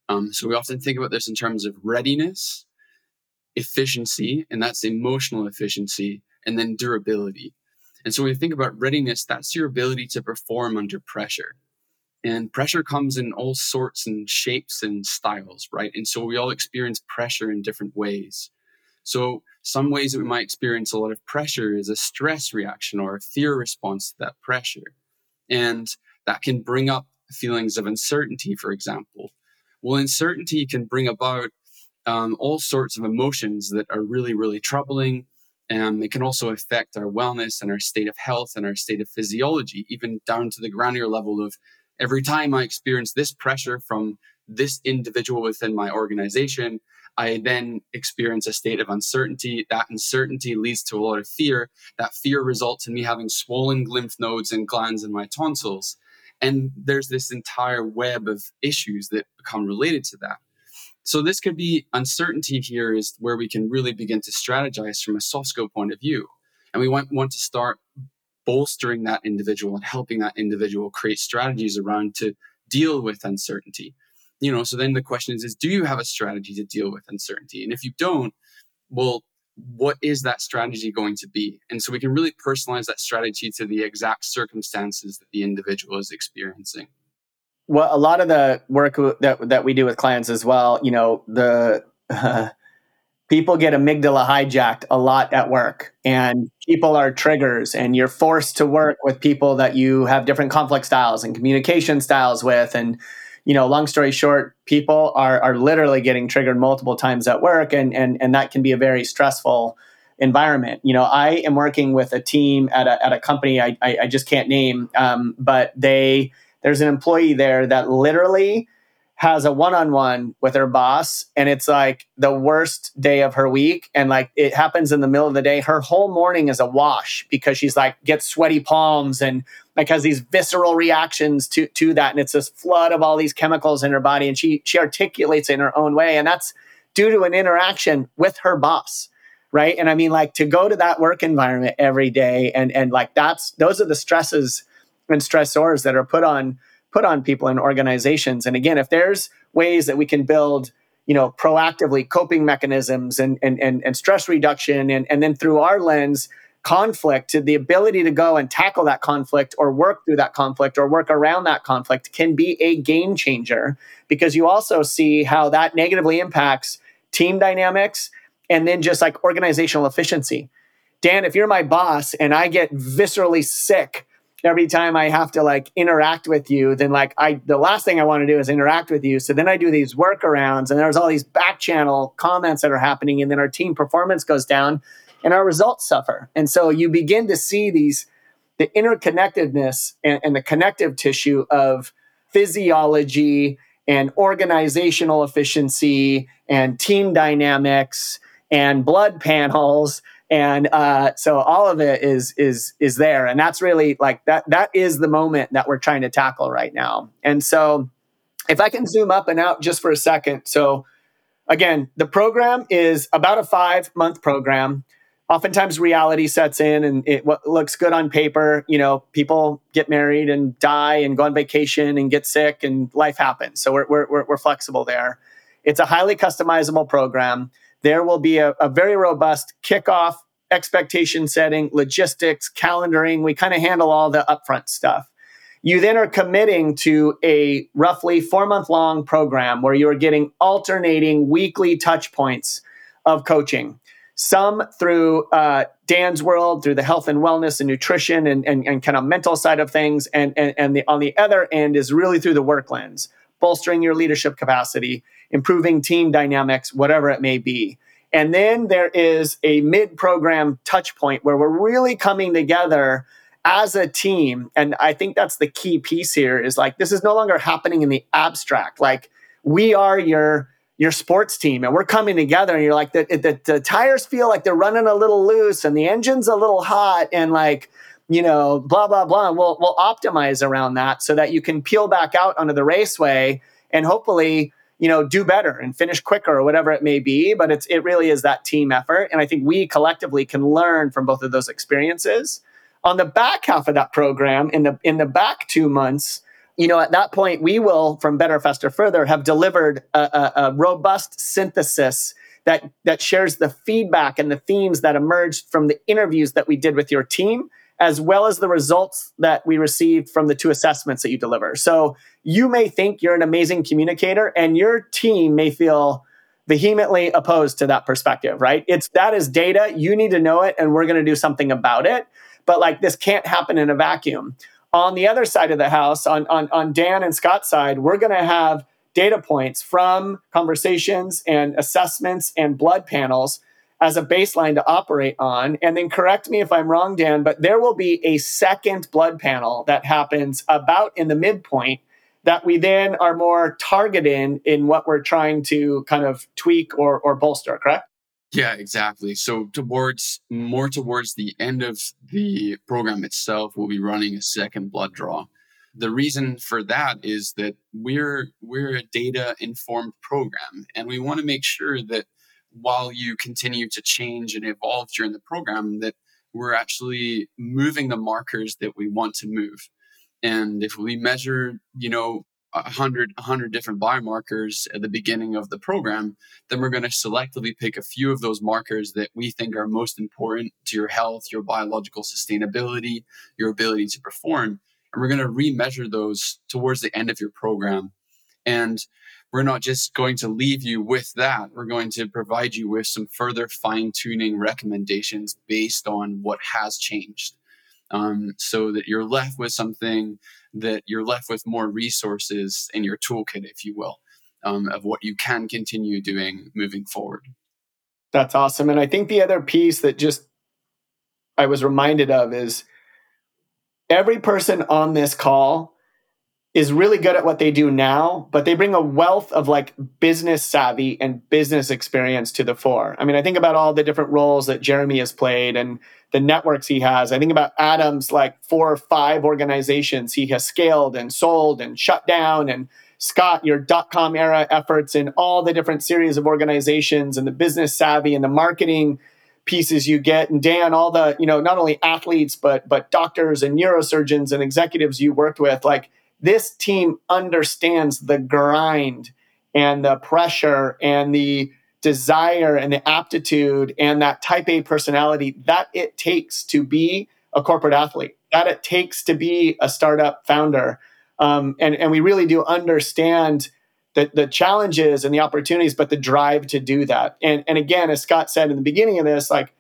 E: Um, so we often think about this in terms of readiness, efficiency, and that's emotional efficiency, and then durability. And so when you think about readiness, that's your ability to perform under pressure. And pressure comes in all sorts and shapes and styles, right? And so we all experience pressure in different ways. So some ways that we might experience a lot of pressure is a stress reaction or a fear response to that pressure. And that can bring up feelings of uncertainty, for example. Well, uncertainty can bring about um, all sorts of emotions that are really, really troubling. And it can also affect our wellness and our state of health and our state of physiology, even down to the granular level of every time I experience this pressure from this individual within my organization, I then experience a state of uncertainty. That uncertainty leads to a lot of fear. That fear results in me having swollen lymph nodes and glands in my tonsils. And there's this entire web of issues that become related to that. So this could be uncertainty here is where we can really begin to strategize from a soft skill point of view. And we want, want to start bolstering that individual and helping that individual create strategies around to deal with uncertainty. You know so then the question is, is do you have a strategy to deal with uncertainty? And if you don't well what is that strategy going to be? And so we can really personalize that strategy to the exact circumstances that the individual is experiencing
A: well a lot of the work that, that we do with clients as well you know the uh, *laughs* people get amygdala hijacked a lot at work and people are triggers and you're forced to work with people that you have different conflict styles and communication styles with and you know, long story short, people are are literally getting triggered multiple times at work, and and and that can be a very stressful environment. You know, I am working with a team at a at a company I I, I just can't name, um, but they there's an employee there that literally has a one-on-one with her boss and it's like the worst day of her week and like it happens in the middle of the day. Her whole morning is a wash because she's like gets sweaty palms and like has these visceral reactions to to that and it's this flood of all these chemicals in her body and she she articulates it in her own way and that's due to an interaction with her boss right? And i mean like to go to that work environment every day and and like that's those are the stresses and stressors that are put on put on people and organizations. And again, if there's ways that we can build, you know, proactively coping mechanisms and and and, and stress reduction, and and then through our lens, conflict, the ability to go and tackle that conflict or work through that conflict or work around that conflict can be a game changer because you also see how that negatively impacts team dynamics and then just like organizational efficiency. Dan, if you're my boss and I get viscerally sick every time I have to like interact with you, then like I the last thing I want to do is interact with you. So then I do these workarounds and there's all these back channel comments that are happening, and then our team performance goes down and our results suffer. And so you begin to see these the interconnectedness and, and the connective tissue of physiology and organizational efficiency and team dynamics and blood panels and uh, so all of it is is is there. And that's really like that that is the moment that we're trying to tackle right now. And so if i can zoom up and out just for a second. So again the program is about a five month program. Oftentimes reality sets in and it what looks good on paper you know people get married and die and go on vacation and get sick and life happens. So we're, we're, we're flexible there. It's a highly customizable program there will be a, a very robust kickoff, expectation setting, logistics, calendaring. We kind of handle all the upfront stuff. You then are committing to a roughly four month long program where you're getting alternating weekly touch points of coaching. Some through uh, Dan's world, through the health and wellness and nutrition and, and, and kind of mental side of things. And, and, and the, on the other end is really through the work lens, bolstering your leadership capacity improving team dynamics, whatever it may be. And then there is a mid program touch point where we're really coming together as a team, and I think that's the key piece here is like this is no longer happening in the abstract. Like we are your your sports team and we're coming together and you're like the, the, the tires feel like they're running a little loose and the engine's a little hot and like you know blah blah blah and we'll, we'll optimize around that so that you can peel back out onto the raceway and hopefully you know do better and finish quicker or whatever it may be but it's it really is that team effort. And i think we collectively can learn from both of those experiences. On the back half of that program in the in the back two months you know, at that point, we will, from Better, Faster, Further, have delivered a, a, a, robust synthesis that that shares the feedback and the themes that emerged from the interviews that we did with your team, as well as the results that we received from the two assessments that you deliver. So you may think you're an amazing communicator, and your team may feel vehemently opposed to that perspective, right? It's that is data. You need to know it, and we're going to do something about it. But like this can't happen in a vacuum. On the other side of the house, on, on, on Dan and Scott's side, we're going to have data points from conversations and assessments and blood panels as a baseline to operate on. And then correct me if I'm wrong, Dan, but there will be a second blood panel that happens about in the midpoint that we then are more targeted in what we're trying to kind of tweak or, or bolster, correct?
E: Yeah, exactly. So towards more towards the end of the program itself, we'll be running a second blood draw. The reason for that is that we're we're a data informed program and we want to make sure that while you continue to change and evolve during the program that we're actually moving the markers that we want to move. And if we measure, you know, 100, 100 different biomarkers at the beginning of the program, then we're going to selectively pick a few of those markers that we think are most important to your health, your biological sustainability, your ability to perform. And we're going to remeasure those towards the end of your program. And we're not just going to leave you with that. We're going to provide you with some further fine tuning recommendations based on what has changed um, so that you're left with something that you're left with more resources in your toolkit, if you will, um, of what you can continue doing moving forward.
A: That's awesome. And I think the other piece that just I was reminded of is every person on this call is really good at what they do now, but they bring a wealth of like business savvy and business experience to the fore. I mean, I think about all the different roles that Jeremy has played and the networks he has. I think about Adam's like four or five organizations he has scaled and sold and shut down and Scott, your dot com era efforts in all the different series of organizations and the business savvy and the marketing pieces you get and Dan all the you know not only athletes but but doctors and neurosurgeons and executives you worked with like this team understands the grind and the pressure and the desire and the aptitude and that type A personality that it takes to be a corporate athlete, that it takes to be a startup founder. Um, and, and we really do understand the, the challenges and the opportunities, but the drive to do that. And, and again, as Scott said in the beginning of this, like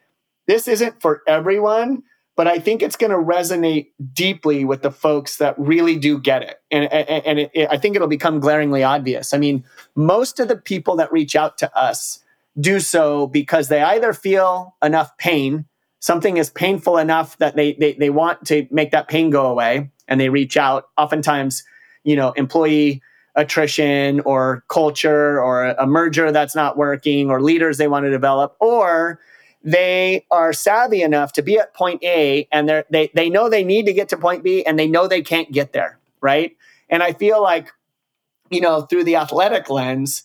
A: this isn't for everyone, but I think it's going to resonate deeply with the folks that really do get it. And, and, it, it, I think it'll become glaringly obvious. I mean, most of the people that reach out to us do so because they either feel enough pain, something is painful enough that they, they, they want to make that pain go away, and they reach out. Oftentimes, you know, employee attrition or culture or a merger that's not working or leaders they want to develop, or they are savvy enough to be at point A and they they they know they need to get to point B and they know they can't get there, right? And I feel like you know, through the athletic lens,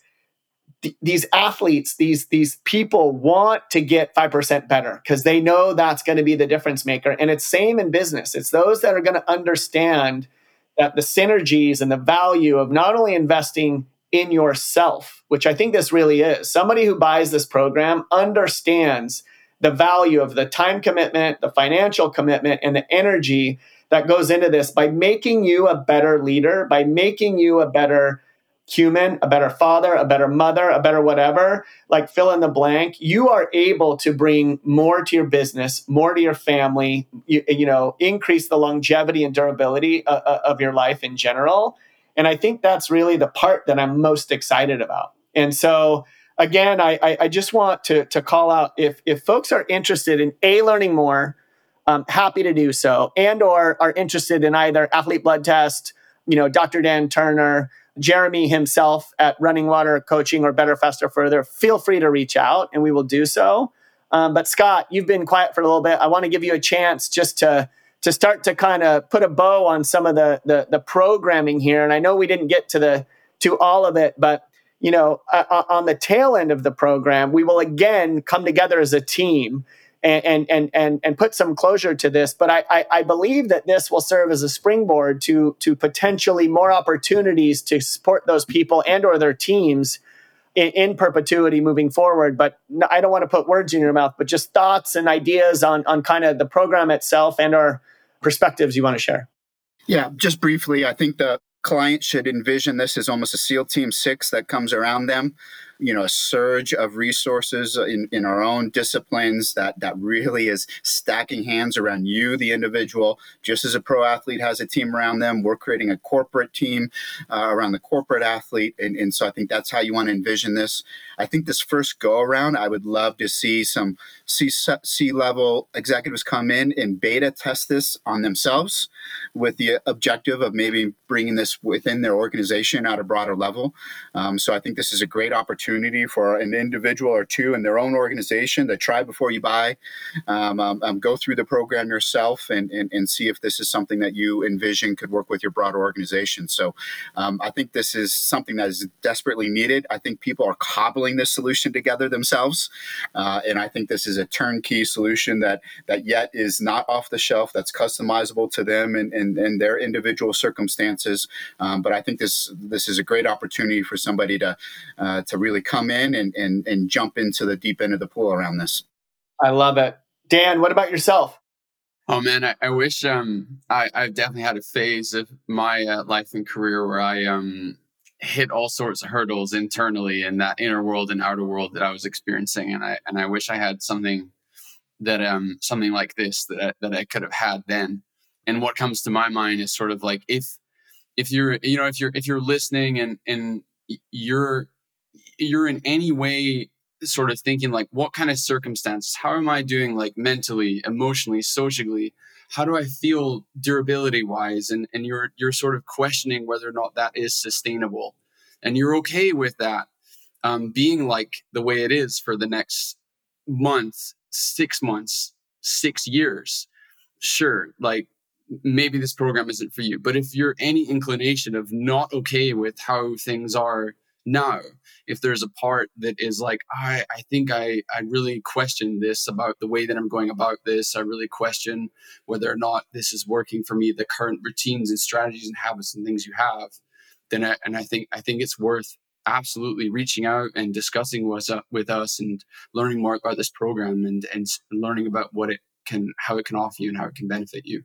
A: th- these athletes, these these people want to get 5% better because they know that's going to be the difference maker. And it's same in business. It's those that are going to understand that the synergies and the value of not only investing in yourself, which I think this really is. Somebody who buys this program understands the value of the time commitment, the financial commitment, and the energy that goes into this by making you a better leader, by making you a better human, a better father, a better mother, a better whatever, like fill in the blank, you are able to bring more to your business, more to your family, you, you know, increase the longevity and durability uh, uh, of your life in general. And I think that's really the part that I'm most excited about. And so, again, I, I, I just want to, to call out if, if folks are interested in A, learning more, um, happy to do so, and or are interested in either athlete blood test, you know, Dr. Dan Turner, Jeremy himself at Running Water Coaching or Better Faster Further, feel free to reach out and we will do so. Um, but Scott, you've been quiet for a little bit. I want to give you a chance just to to start to kind of put a bow on some of the, the the programming here. And I know we didn't get to the to all of it, but you know, uh, uh on the tail end of the program, we will again come together as a team and and and and put some closure to this. But I, I, I believe that this will serve as a springboard to to potentially more opportunities to support those people and or their teams in, in perpetuity moving forward. But I don't want to put words in your mouth, but just thoughts and ideas on on kind of the program itself and our perspectives you want to share.
D: Yeah, just briefly, I think the client should envision this as almost a SEAL Team Six that comes around them you know a surge of resources in, in our own disciplines that that really is stacking hands around you the individual just as a pro athlete has a team around them. We're creating a corporate team uh, around the corporate athlete and, and so i think that's how you want to envision this. I think this first go around i would love to see some c, c level executives come in and beta test this on themselves with the objective of maybe bringing this within their organization at a broader level. Um, so i think this is a great opportunity opportunity for an individual or two in their own organization to try before you buy. Um, um, um, go through the program yourself and, and, and, see if this is something that you envision could work with your broader organization. So um, I think this is something that is desperately needed. I think people are cobbling this solution together themselves. Uh, and I think this is a turnkey solution that, that yet is not off the shelf, that's customizable to them and, and, and their individual circumstances. Um, but I think this, this is a great opportunity for somebody to, uh, to really really come in and, and, and jump into the deep end of the pool around this.
A: I love it. Dan, what about yourself?
E: Oh man, I, I wish um, I, I've definitely had a phase of my uh, life and career where I um, hit all sorts of hurdles internally in that inner world and outer world that I was experiencing, and I and I wish I had something that um something like this that I, that I could have had then. And what comes to my mind is sort of like if if you're you know if you're if you're listening and and you're you're in any way sort of thinking like what kind of circumstances how am i doing like mentally emotionally socially? How do i feel durability wise and and you're you're sort of questioning whether or not that is sustainable. And you're okay with that um, being like the way it is for the next month six months six years. Sure like maybe this program isn't for you but if you're any inclination of not okay with how things are now if there's a part that is like i i think i i really question this about the way that i'm going about this. I really question whether or not this is working for me the current routines and strategies and habits and things you have then I, and i think i think it's worth absolutely reaching out and discussing what's up with us and learning more about this program and and learning about what it can how it can offer you and how it can benefit you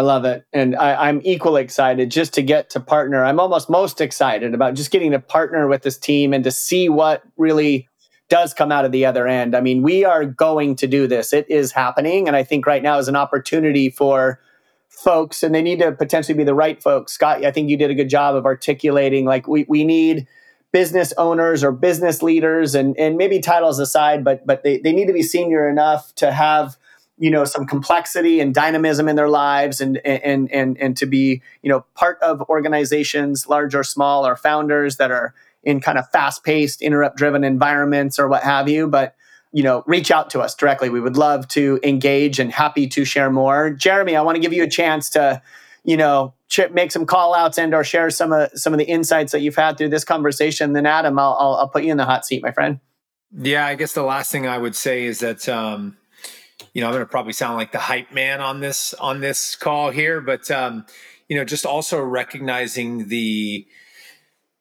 A: I love it. And I, am equally excited just to get to partner. I'm almost most excited about just getting to partner with this team and to see what really does come out of the other end. I mean, we are going to do this. It is happening. And I think right now is an opportunity for folks, and they need to potentially be the right folks. Scott, I think you did a good job of articulating like we, we need business owners or business leaders and, and maybe titles aside, but but they, they need to be senior enough to have you know some complexity and dynamism in their lives and and and and to be you know part of organizations large or small or founders that are in kind of fast-paced interrupt driven environments or what have you. But you know reach out to us directly. We would love to engage and happy to share more. Jeremy i want to give you a chance to you know make some call outs and or share some of some of the insights that you've had through this conversation. Then adam i'll, I'll, I'll put you in the hot seat my friend.
C: Yeah i guess the last thing i would say is that um, you know, I'm going to probably sound like the hype man on this on this call here, but um, you know, just also recognizing the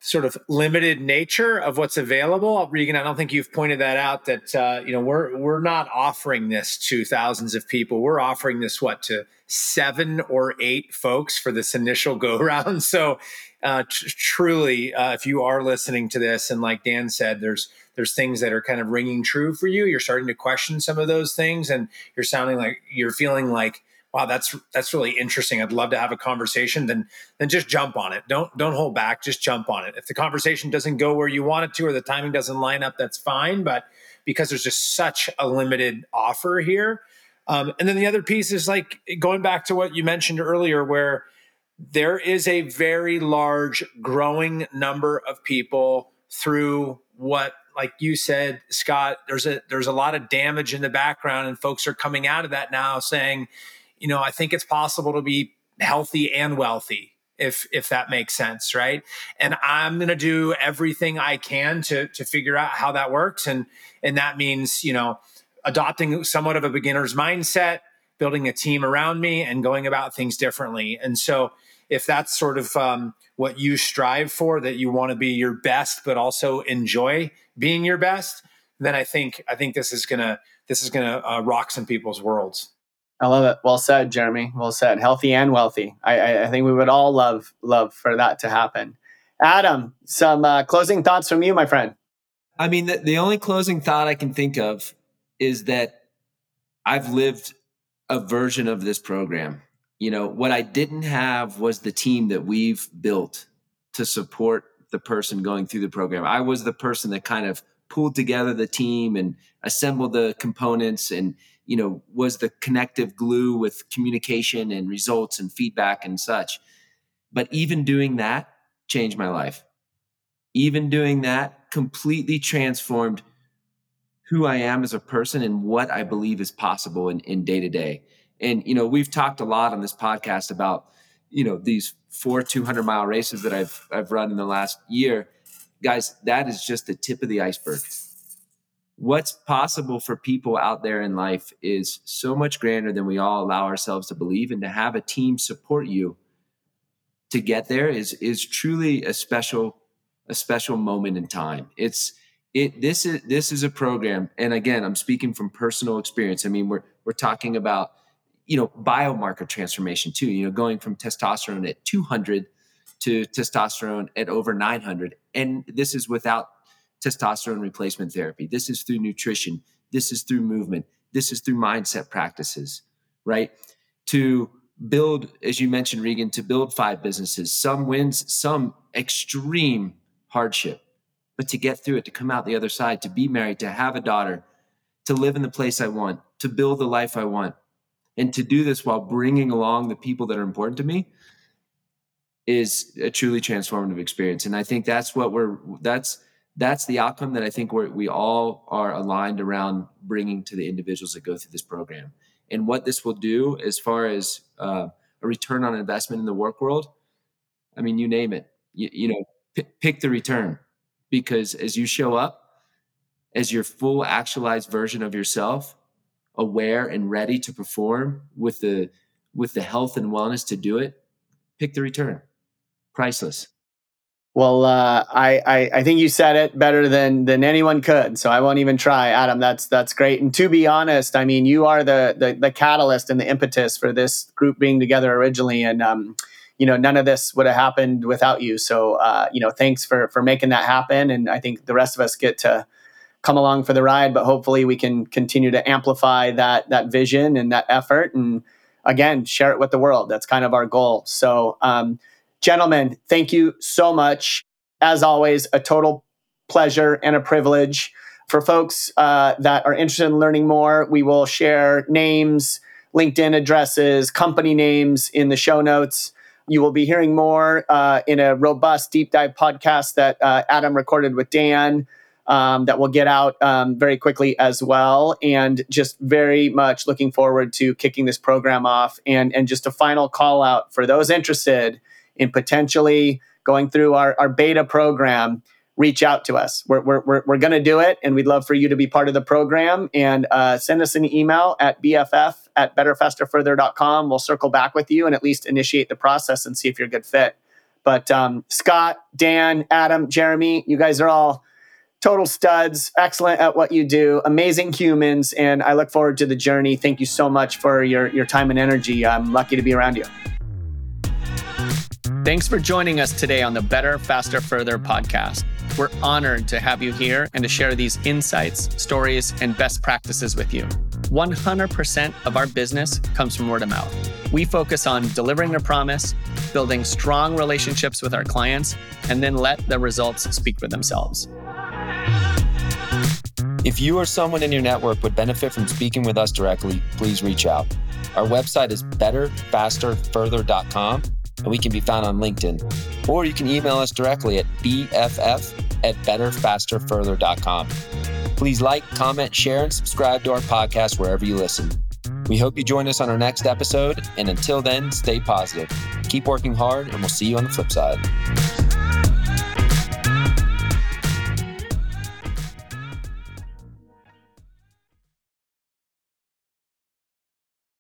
C: sort of limited nature of what's available. Regan, I don't think you've pointed that out. That uh, you know, we're we're not offering this to thousands of people. We're offering this what to seven or eight folks for this initial go *laughs* round. So, uh, tr- truly, uh, if you are listening to this, and like Dan said, there's there's things that are kind of ringing true for you. You're starting to question some of those things, and you're sounding like you're feeling like, wow, that's that's really interesting. I'd love to have a conversation. Then then just jump on it. Don't don't hold back. Just jump on it. If the conversation doesn't go where you want it to, or the timing doesn't line up, that's fine. But because there's just such a limited offer here, Um, and then the other piece is like going back to what you mentioned earlier, where there is a very large growing number of people through what like you said scott there's a there's a lot of damage in the background and folks are coming out of that now saying you know i think it's possible to be healthy and wealthy if if that makes sense right? And i'm going to do everything i can to to figure out how that works. And and that means you know adopting somewhat of a beginner's mindset building a team around me and going about things differently. And so if that's sort of um, what you strive for that you want to be your best but also enjoy being your best then i think i think this is gonna this is gonna uh, rock some people's worlds
A: I love it. Well said, Jeremy. Well said. Healthy and wealthy. I, I think we would all love love for that to happen. Adam, some uh, closing thoughts from you, my friend.
B: I mean, the, the only closing thought I can think of is that I've lived a version of this program. You know, what I didn't have was the team that we've built to support the person going through the program. I was the person that kind of pulled together the team and assembled the components and you know was the connective glue with communication and results and feedback and such. But even doing that changed my life. Even doing that completely transformed who i am as a person and what i believe is possible in, day to day and you know we've talked a lot on this podcast about you know these four 200 mile races that i've i've run in the last year. Guys that is just the tip of the iceberg. What's possible for people out there in life is so much grander than we all allow ourselves to believe. And to have a team support you to get there is is truly a special a special moment in time. It's it this is this is a program. And again i'm speaking from personal experience. I mean we're we're talking about you know biomarker transformation too you know going from testosterone at 200 to testosterone at over 900 and this is without testosterone replacement therapy. This is through nutrition. This is through movement. This is through mindset practices, right? To build, as you mentioned, Regan, to build five businesses, some wins, some extreme hardship, but to get through it, to come out the other side, to be married, to have a daughter, to live in the place I want, to build the life I want, and to do this while bringing along the people that are important to me is a truly transformative experience. And I think that's what we're, that's, that's the outcome that I think we we all are aligned around bringing to the individuals that go through this program. And what this will do as far as uh, a return on investment in the work world, I mean, you name it. You, you know, p- pick the return because as you show up as your full actualized version of yourself, aware and ready to perform with the with the health and wellness to do it, pick the return. Priceless.
A: Well, uh, I, I, I think you said it better than than anyone could, so I won't even try, Adam. That's that's great. And to be honest, I mean, you are the the, the catalyst and the impetus for this group being together originally, and um, you know, none of this would have happened without you. So, uh, you know, thanks for for making that happen. And I think the rest of us get to come along for the ride, but hopefully we can continue to amplify that that vision and that effort, and again, share it with the world. That's kind of our goal. So. Um, Gentlemen, thank you so much. As always, a total pleasure and a privilege. For folks uh, that are interested in learning more, we will share names, LinkedIn addresses, company names in the show notes. You will be hearing more uh, in a robust deep dive podcast that uh, Adam recorded with Dan. Um, that will get out um, very quickly as well. And just very much looking forward to kicking this program off. And, and just a final call out for those interested in potentially going through our, our beta program, reach out to us. We're, we're, we're, we're going to do it, and we'd love for you to be part of the program. And uh, send us an email at bff at betterfasterfurther.com. We'll circle back with you and at least initiate the process and see if you're a good fit. But um, Scott, Dan, Adam, Jeremy, you guys are all total studs, excellent at what you do, amazing humans, and I look forward to the journey. Thank you so much for your, your time and energy. I'm lucky to be around you. Thanks for joining us today on the Better, Faster, Further podcast. We're honored to have you here and to share these insights, stories, and best practices with you. 100% of our business comes from word of mouth. We focus on delivering a promise, building strong relationships with our clients, and then let the results speak for themselves.
B: If you or someone in your network would benefit from speaking with us directly, please reach out. Our website is betterfasterfurther.com and we can be found on LinkedIn. Or you can email us directly at bff at betterfasterfurther.com. Please like, comment, share, and subscribe to our podcast wherever you listen. We hope you join us on our next episode. And until then, stay positive. Keep working hard, and we'll see you on the flip side.